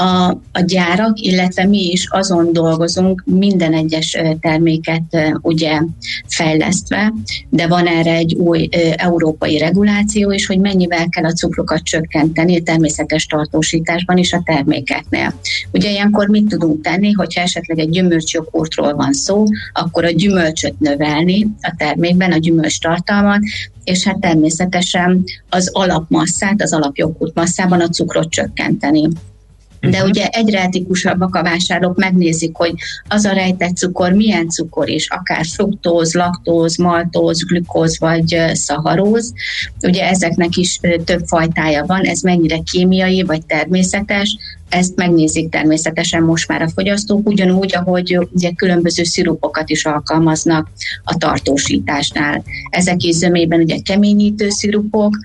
a, a gyárak, illetve mi is azon dolgozunk minden egyes terméket ugye fejlesztve, de van erre egy új európai reguláció is, hogy mennyivel kell a cukrokat csökkenteni természetes tartósításban is a termékeknél. Ugye ilyenkor mit tudunk tenni, hogyha esetleg egy gyümölcsjoghurtról van szó, akkor a gyümölcsöt növelni a termékben, a gyümölcs tartalmat, és hát természetesen az alapmasszát, az alapjoghurt masszában a cukrot csökkenteni. De uh-huh. ugye egyre etikusabbak a vásárlók, megnézik, hogy az a rejtett cukor milyen cukor is, akár fruktóz, laktóz, maltóz, glükóz vagy szaharóz. Ugye ezeknek is több fajtája van, ez mennyire kémiai vagy természetes, ezt megnézik természetesen most már a fogyasztók, ugyanúgy, ahogy ugye különböző szirupokat is alkalmaznak a tartósításnál. Ezek is zömében ugye keményítő szirupok,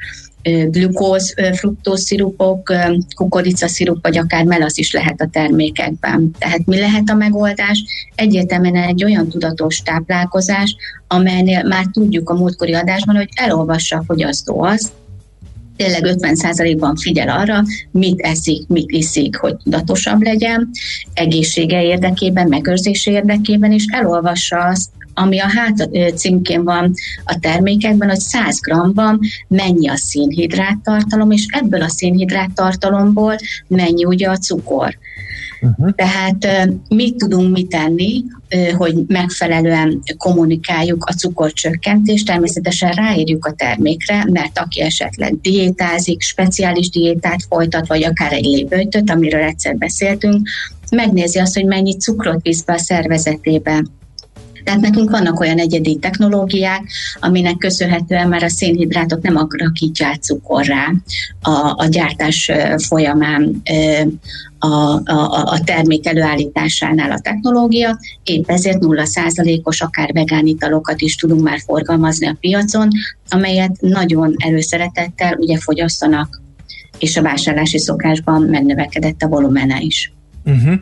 glukóz, fruktóz szirupok, kukoricaszirup, vagy akár melasz is lehet a termékekben. Tehát mi lehet a megoldás? Egyértelműen egy olyan tudatos táplálkozás, amelynél már tudjuk a múltkori adásban, hogy elolvassa a fogyasztó azt, tényleg 50%-ban figyel arra, mit eszik, mit iszik, hogy tudatosabb legyen, egészsége érdekében, megőrzése érdekében, és elolvassa azt, ami a hát címkén van a termékekben, hogy 100 g-ban mennyi a szénhidrát tartalom, és ebből a szénhidrát tartalomból mennyi ugye a cukor. Uh-huh. Tehát mit tudunk mi tenni, hogy megfelelően kommunikáljuk a cukorcsökkentést, természetesen ráírjuk a termékre, mert aki esetleg diétázik, speciális diétát folytat, vagy akár egy lébőtöt, amiről egyszer beszéltünk, megnézi azt, hogy mennyi cukrot visz be a szervezetébe tehát nekünk vannak olyan egyedi technológiák, aminek köszönhetően már a szénhidrátot nem alakítja át cukorrá a, a gyártás folyamán a, a, a termék előállításánál a technológia, épp ezért 0%-os akár vegán italokat is tudunk már forgalmazni a piacon, amelyet nagyon előszeretettel ugye fogyasztanak, és a vásárlási szokásban megnövekedett a volumene is. Uh-huh.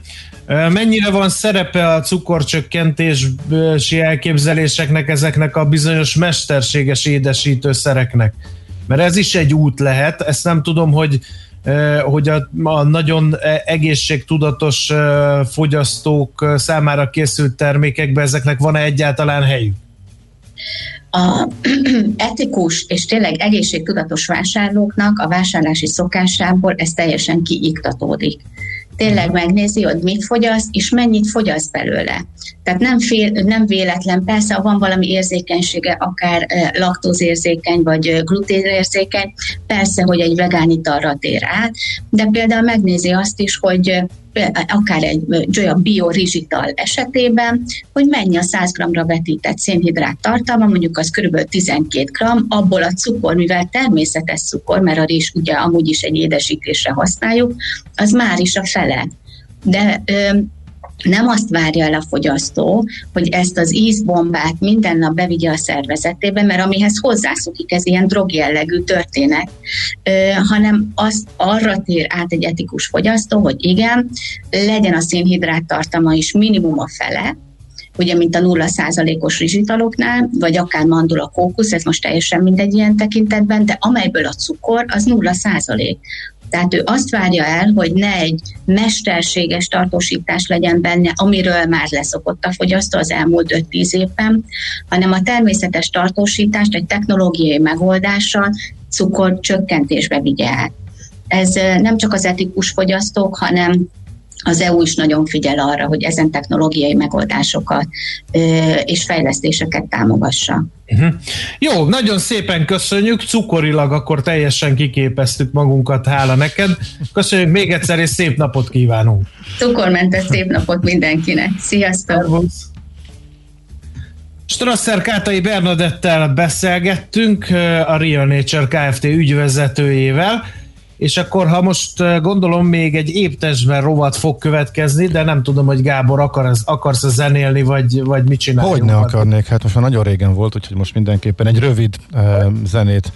Mennyire van szerepe a cukorcsökkentési elképzeléseknek, ezeknek a bizonyos mesterséges édesítőszereknek? Mert ez is egy út lehet, ezt nem tudom, hogy hogy a, a nagyon egészségtudatos fogyasztók számára készült termékekben ezeknek van-e egyáltalán helyük? a *clears throat* etikus és tényleg egészségtudatos vásárlóknak a vásárlási szokásából ez teljesen kiiktatódik. Tényleg megnézi, hogy mit fogyaszt, és mennyit fogyaszt belőle. Tehát nem, fél, nem véletlen, persze, ha van valami érzékenysége, akár laktózérzékeny, vagy gluténérzékeny, persze, hogy egy vegán italra tér át, de például megnézi azt is, hogy akár egy ö, olyan biorizsital esetében, hogy mennyi a 100 g-ra vetített szénhidrát tartalma, mondjuk az kb. 12 g, abból a cukor, mivel természetes cukor, mert a rizs ugye amúgy is egy édesítésre használjuk, az már is a fele. De ö, nem azt várja el a fogyasztó, hogy ezt az ízbombát minden nap bevigye a szervezetébe, mert amihez hozzászokik, ez ilyen drogjellegű történet, ö, hanem az arra tér át egy etikus fogyasztó, hogy igen, legyen a szénhidrát tartalma is minimum a fele, ugye, mint a 0%-os rizsitaloknál, vagy akár mandula kókusz, ez most teljesen mindegy ilyen tekintetben, de amelyből a cukor, az 0%. Tehát ő azt várja el, hogy ne egy mesterséges tartósítás legyen benne, amiről már leszokott a fogyasztó az elmúlt 5-10 évben, hanem a természetes tartósítást egy technológiai megoldással cukor csökkentésbe vigye át. Ez nem csak az etikus fogyasztók, hanem az EU is nagyon figyel arra, hogy ezen technológiai megoldásokat ö, és fejlesztéseket támogassa. Uh-huh. Jó, nagyon szépen köszönjük, cukorilag akkor teljesen kiképeztük magunkat, hála neked. Köszönjük még egyszer, és szép napot kívánunk! Cukormentes szép napot mindenkinek. Sziasztok! Szervusz. Strasser Kátai Bernadettel beszélgettünk, a Real Nature Kft. ügyvezetőjével, és akkor, ha most eh, gondolom, még egy éptestben rovat fog következni, de nem tudom, hogy Gábor akarsz, akarsz zenélni, vagy, vagy mit csináljunk. Hogy ne akarnék, hát most már nagyon régen volt, úgyhogy most mindenképpen egy rövid uh, zenét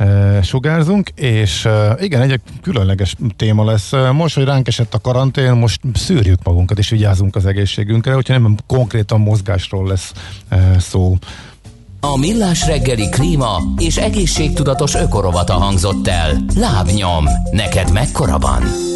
uh, sugárzunk, és uh, igen, egy különleges téma lesz. Most, hogy ránk esett a karantén, most szűrjük magunkat, és vigyázunk az egészségünkre, hogyha nem konkrétan mozgásról lesz uh, szó. A Millás reggeli klíma és egészségtudatos ökorovata hangzott el. Lábnyom, neked mekkora van?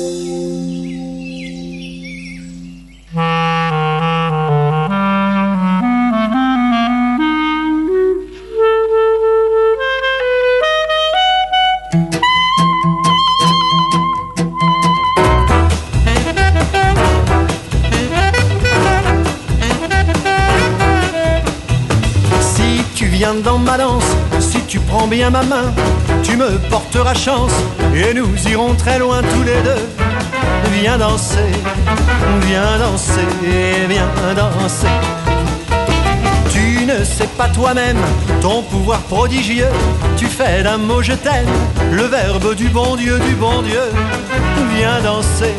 Ma main, tu me porteras chance et nous irons très loin tous les deux. Viens danser, viens danser, viens danser. Tu ne sais pas toi-même ton pouvoir prodigieux. Tu fais d'un mot je t'aime le verbe du bon Dieu, du bon Dieu. Viens danser,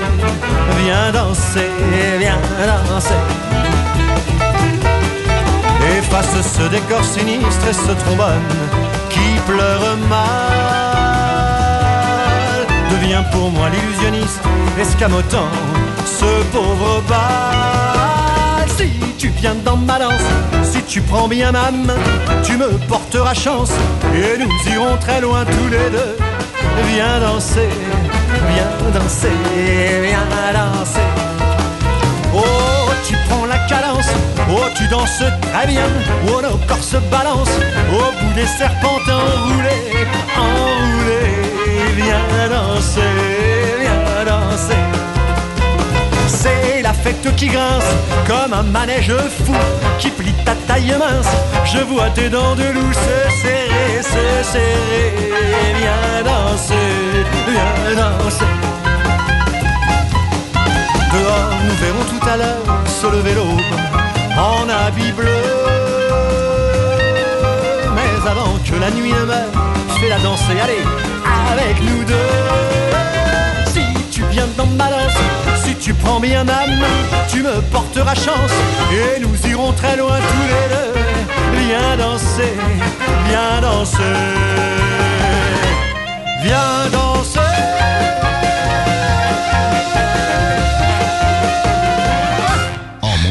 viens danser, viens danser. Efface ce décor sinistre et ce trombone pleure mal. Deviens pour moi l'illusionniste, escamotant ce pauvre bal. Si tu viens dans ma danse, si tu prends bien ma main, tu me porteras chance et nous irons très loin tous les deux. Viens danser, viens danser, viens danser. Tu danses très bien, oh, nos corps se balancent, au bout des serpentins enroulés, enroulés. Viens danser, viens danser. C'est la fête qui grince, comme un manège fou, qui plie ta taille mince. Je vois tes dents de loup se serrer, se serrer. Viens danser, viens danser. Dehors, nous verrons tout à l'heure se lever l'aube en habit bleu. Mais avant que la nuit ne meure, fais la danse et allez avec nous deux. Si tu viens dans ma danse, si tu prends bien ma main, tu me porteras chance et nous irons très loin tous les deux. Viens danser, viens danser, viens danser.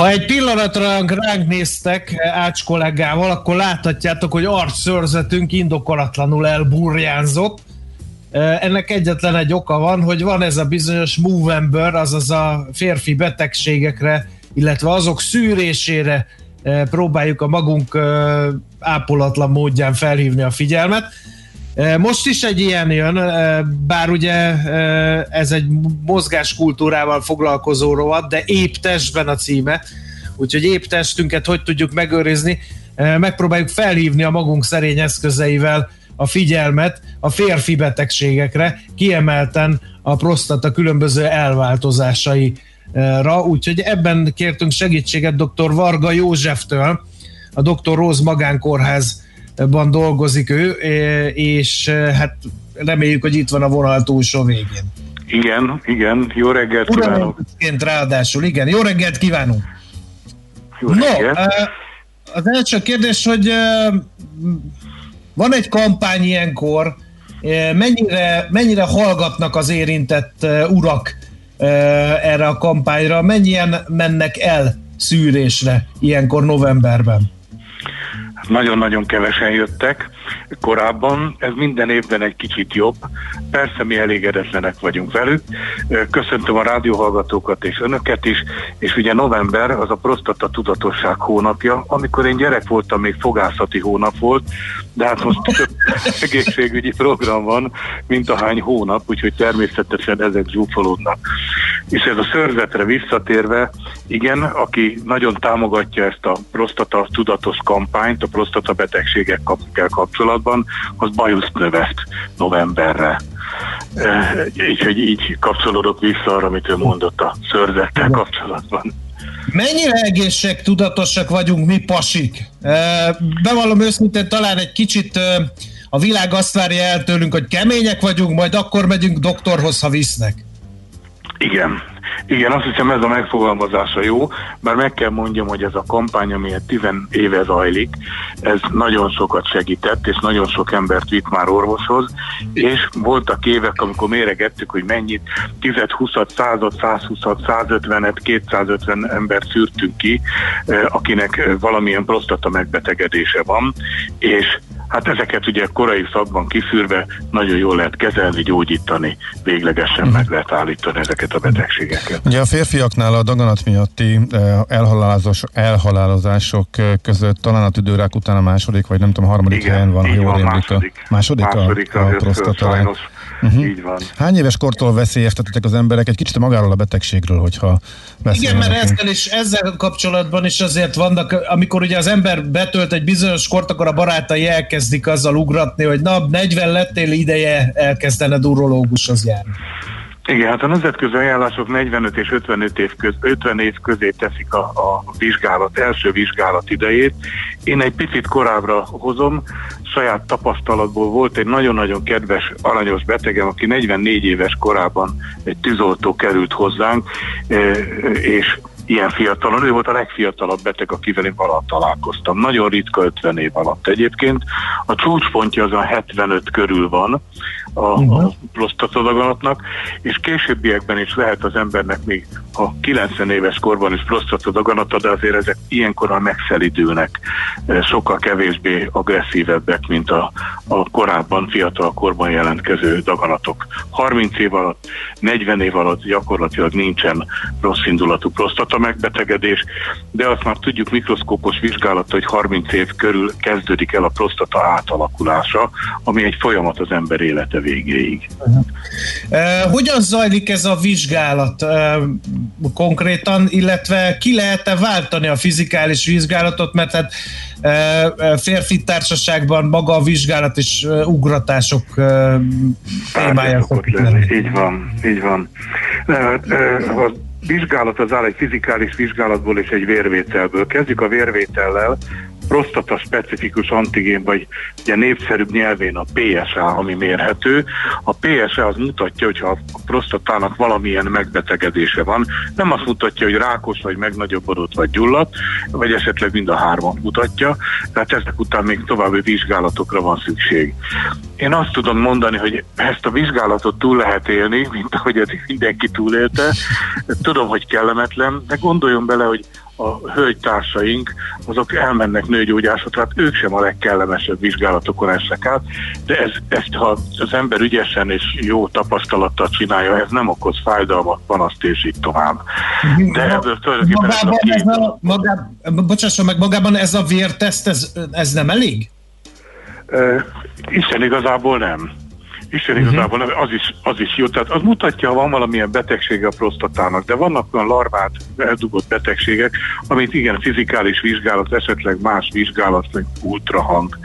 Ha egy pillanatra ránk néztek Ács kollégával, akkor láthatjátok, hogy arcszörzetünk indokolatlanul elburjánzott. Ennek egyetlen egy oka van, hogy van ez a bizonyos Movember, azaz a férfi betegségekre, illetve azok szűrésére próbáljuk a magunk ápolatlan módján felhívni a figyelmet. Most is egy ilyen jön, bár ugye ez egy mozgáskultúrával foglalkozó rovat, de épp testben a címe, úgyhogy épp testünket hogy tudjuk megőrizni, megpróbáljuk felhívni a magunk szerény eszközeivel a figyelmet a férfi betegségekre, kiemelten a prostata különböző elváltozásaira, úgyhogy ebben kértünk segítséget dr. Varga Józseftől, a dr. Róz Magánkórház ban dolgozik ő, és hát reméljük, hogy itt van a vonal túlsó végén. Igen, igen, jó reggelt kívánok! Uramként ráadásul, igen, jó reggelt kívánunk! Jó reggelt. No, az első kérdés, hogy van egy kampány ilyenkor, mennyire, mennyire hallgatnak az érintett urak erre a kampányra, mennyien mennek el szűrésre ilyenkor novemberben? Nagyon-nagyon kevesen jöttek korábban, ez minden évben egy kicsit jobb. Persze mi elégedetlenek vagyunk velük. Köszöntöm a rádióhallgatókat és önöket is, és ugye november az a prostata tudatosság hónapja, amikor én gyerek voltam, még fogászati hónap volt, de hát most több *laughs* egészségügyi program van, mint ahány hónap, úgyhogy természetesen ezek zsúfolódnak. És ez a szörzetre visszatérve, igen, aki nagyon támogatja ezt a prostata tudatos kampányt, a prostata betegségekkel kapcsolatban, az bajuszt növeszt novemberre. Úgyhogy így kapcsolódok vissza arra, amit ő mondott a szörzettel kapcsolatban. Mennyire egészség tudatosak vagyunk mi pasik? Bevallom őszintén, talán egy kicsit a világ azt várja el tőlünk, hogy kemények vagyunk, majd akkor megyünk doktorhoz, ha visznek. Igen, igen, azt hiszem ez a megfogalmazása jó, bár meg kell mondjam, hogy ez a kampány, ami 10 éve zajlik, ez nagyon sokat segített, és nagyon sok embert vitt már orvoshoz, és voltak évek, amikor méregettük, hogy mennyit, 10 20 100 120 150-et, 250 embert szűrtünk ki, eh, akinek valamilyen prostata megbetegedése van, és Hát ezeket ugye korai szakban kiszűrve nagyon jól lehet kezelni, gyógyítani, véglegesen meg lehet állítani ezeket a betegségeket. Ugye a férfiaknál a daganat miatti eh, elhalálozás, elhalálozások eh, között talán a tüdőrák után a második, vagy nem tudom, harmadik Igen, helyen van, így jól van, második. a második, Második a, a a prostata. sajnos. Uh-huh. Így van. Hány éves kortól veszélyeztetetek az emberek egy kicsit magáról a betegségről, hogyha Igen, mert ezzel, is, ezzel kapcsolatban is azért vannak, amikor ugye az ember betölt egy bizonyos kort, akkor a barátai elkezdik azzal ugratni, hogy na, 40 lettél ideje elkezdened urológushoz járni. Igen, hát a nemzetközi ajánlások 45 és 55 év, köz, 50 év közé teszik a, a vizsgálat, első vizsgálat idejét. Én egy picit korábbra hozom, saját tapasztalatból volt egy nagyon-nagyon kedves, aranyos betegem, aki 44 éves korában egy tűzoltó került hozzánk, eh, és ilyen fiatalon. Ő volt a legfiatalabb beteg, akivel én valaha találkoztam. Nagyon ritka 50 év alatt egyébként. A csúcspontja az a 75 körül van a, a prostatadaganatnak, és későbbiekben is lehet az embernek még a 90 éves korban is prostatadaganata, de azért ezek ilyenkorán megszelidülnek, eh, sokkal kevésbé agresszívebbek, mint a, a korábban, fiatal korban jelentkező daganatok. 30 év alatt, 40 év alatt gyakorlatilag nincsen rossz indulatú prostata megbetegedés, de azt már tudjuk mikroszkópos vizsgálat, hogy 30 év körül kezdődik el a prostata átalakulása, ami egy folyamat az ember élete végéig. Uh, hogyan zajlik ez a vizsgálat uh, konkrétan, illetve ki lehet-e váltani a fizikális vizsgálatot, mert hát uh, férfi társaságban maga a vizsgálat és ugratások témája szokott lenni. Így van, így van. Hát, vizsgálat az áll egy fizikális vizsgálatból és egy vérvételből. Kezdjük a vérvétellel. Prostata specifikus antigén, vagy ugye népszerűbb nyelvén a PSA, ami mérhető. A PSA az mutatja, hogyha a prostatának valamilyen megbetegedése van. Nem azt mutatja, hogy rákos, vagy megnagyobbodott, vagy gyulladt, vagy esetleg mind a hármat mutatja. Tehát ezek után még további vizsgálatokra van szükség. Én azt tudom mondani, hogy ezt a vizsgálatot túl lehet élni, mint ahogy ez mindenki túlélte. Tudom, hogy kellemetlen, de gondoljon bele, hogy a hölgytársaink, azok elmennek nőgyógyásra, tehát ők sem a legkellemesebb vizsgálatokon esnek át, de ez, ezt ha az ember ügyesen és jó tapasztalattal csinálja, ez nem okoz fájdalmat, panaszt és így tovább. De ebből tulajdonképpen ez a Magában ez a, magá, bocsásson meg, magában ez a vérteszt, ez, ez nem elég? Ö, Isten igazából nem. Isten igazából nem, az is, az is jó. Tehát az mutatja, ha van valamilyen betegsége a prostatának, de vannak olyan larvát eldugott betegségek, amit igen, fizikális vizsgálat, esetleg más vizsgálat, meg ultrahang,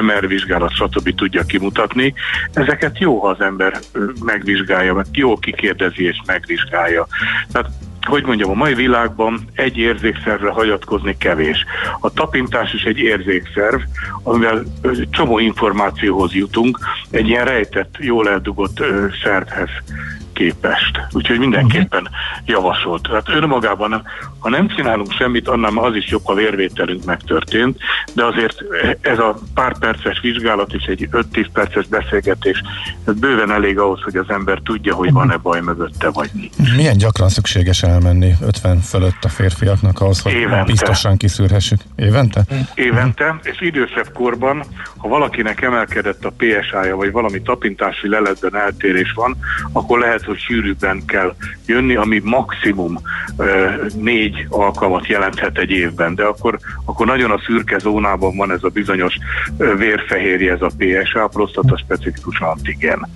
MR vizsgálat, stb. tudja kimutatni. Ezeket jó, ha az ember megvizsgálja, mert jó kikérdezi és megvizsgálja. Tehát hogy mondjam, a mai világban egy érzékszervre hagyatkozni kevés. A tapintás is egy érzékszerv, amivel csomó információhoz jutunk, egy ilyen rejtett, jól eldugott szervhez képest. Úgyhogy mindenképpen javasolt. Tehát önmagában nem, ha nem csinálunk semmit, annál már az is jobb, ha vérvételünk megtörtént, de azért ez a pár perces vizsgálat és egy 5-10 perces beszélgetés, ez bőven elég ahhoz, hogy az ember tudja, hogy van-e baj mögötte, vagy nincs. Milyen gyakran szükséges elmenni 50 fölött a férfiaknak ahhoz, hogy Évente. biztosan kiszűrhessük? Évente? évente, és idősebb korban, ha valakinek emelkedett a PSA-ja, vagy valami tapintási leletben eltérés van, akkor lehet, hogy sűrűbben kell jönni, ami maximum négy alkalmat jelenthet egy évben, de akkor, akkor nagyon a szürke zónában van ez a bizonyos vérfehérje, ez a PSA, a prostata specifikus antigen.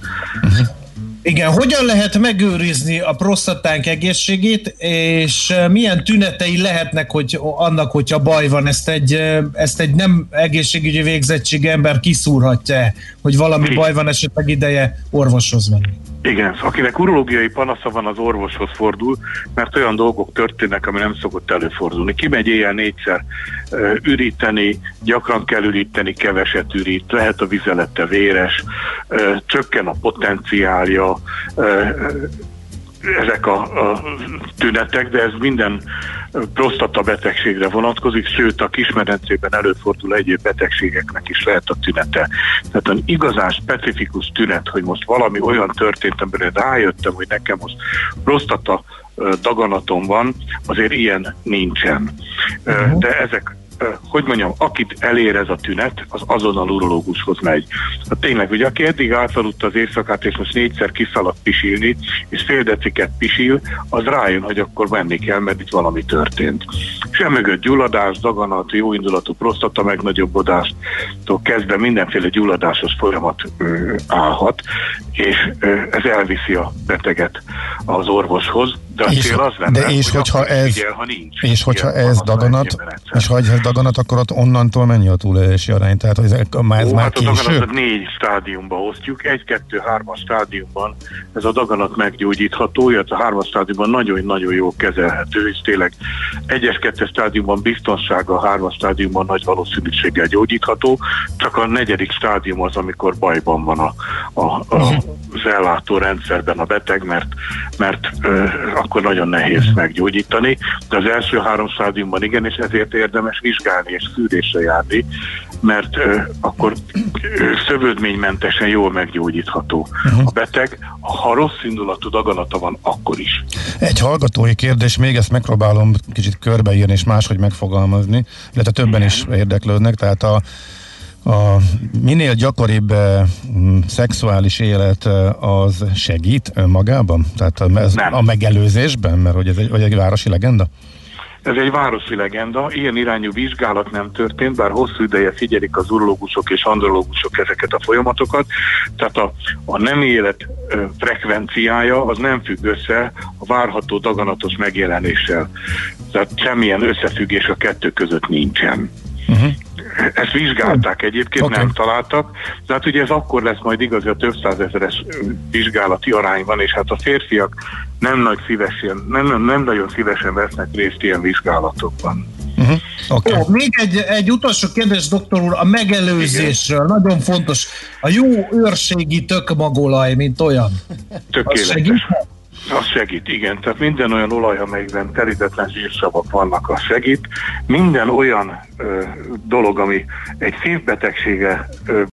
Igen, hogyan lehet megőrizni a prostatánk egészségét, és milyen tünetei lehetnek hogy annak, hogyha baj van, ezt egy, ezt egy nem egészségügyi végzettségű ember kiszúrhatja, hogy valami baj van, esetleg ideje orvoshoz menni. Igen, akinek urológiai panasza van, az orvoshoz fordul, mert olyan dolgok történnek, ami nem szokott előfordulni. Kimegy éjjel négyszer üríteni, gyakran kell üríteni, keveset ürít, lehet a vizelete véres, csökken a potenciálja, ezek a, a tünetek, de ez minden prostata betegségre vonatkozik, sőt a kismedencében előfordul egyéb betegségeknek is lehet a tünete. Tehát az igazán specifikus tünet, hogy most valami olyan történt, amire rájöttem, hogy nekem most prostata daganatom van, azért ilyen nincsen. Ö, De ezek hogy mondjam, akit elér ez a tünet, az azonnal urológushoz megy. Hát tényleg, ugye aki eddig átaludta az éjszakát, és most négyszer kiszaladt pisilni, és fél deciket pisil, az rájön, hogy akkor menni kell, mert itt valami történt. És emögött gyulladás, daganat, jóindulatú prostata megnagyobbodásttól kezdve mindenféle gyulladásos folyamat ö, állhat, és ö, ez elviszi a beteget az orvoshoz, de a És, cél az lenne, de és hogy hogyha ez, figyel, ha nincs. és hogyha ez daganat, és ha ez daganat, akkor ott onnantól mennyi a túlélési arány? Tehát, ez, már, ez Ó, már hát a késő? daganatot négy stádiumba osztjuk. Egy, kettő, hármas stádiumban ez a daganat meggyógyítható, illetve a hármas stádiumban nagyon-nagyon jól kezelhető, és tényleg egyes, kettes stádiumban biztonsága, a hármas stádiumban nagy valószínűséggel gyógyítható, csak a negyedik stádium az, amikor bajban van a, a, a, az ellátó rendszerben a beteg, mert, mert ö, akkor nagyon nehéz meggyógyítani, de az első három stádiumban igen, és ezért érdemes vizsgálni és szűrésre járni, mert ö, akkor ö, szövődménymentesen jól meggyógyítható a beteg, ha rossz indulatú daganata van, akkor is. Egy hallgatói kérdés, még ezt megpróbálom kicsit körbeírni és máshogy megfogalmazni, illetve többen is érdeklődnek, tehát a, a minél gyakoribb eh, szexuális élet eh, az segít önmagában? Tehát a, ez, Nem. a megelőzésben, mert hogy ez egy, vagy egy városi legenda? Ez egy városi legenda, ilyen irányú vizsgálat nem történt, bár hosszú ideje figyelik az urológusok és andrológusok ezeket a folyamatokat, tehát a, a nem élet frekvenciája az nem függ össze a várható daganatos megjelenéssel. Tehát semmilyen összefüggés a kettő között nincsen. Uh-huh. Ezt vizsgálták egyébként, Oké. nem találtak, de hát ugye ez akkor lesz majd igaz, hogy a több százezeres vizsgálati arány van, és hát a férfiak nem, nagy szívesen, nem, nem, nem nagyon szívesen vesznek részt ilyen vizsgálatokban. Uh-huh. Okay. Ó, még egy, egy utolsó kérdés, doktor úr, a megelőzésről. Igen. Nagyon fontos. A jó őrségi tökmagolaj, mint olyan. Tökéletes. Az segít, igen. Tehát minden olyan olaj, amelyben terítetlen zsírsavak vannak, az segít. Minden olyan ö, dolog, ami egy szívbetegsége ö,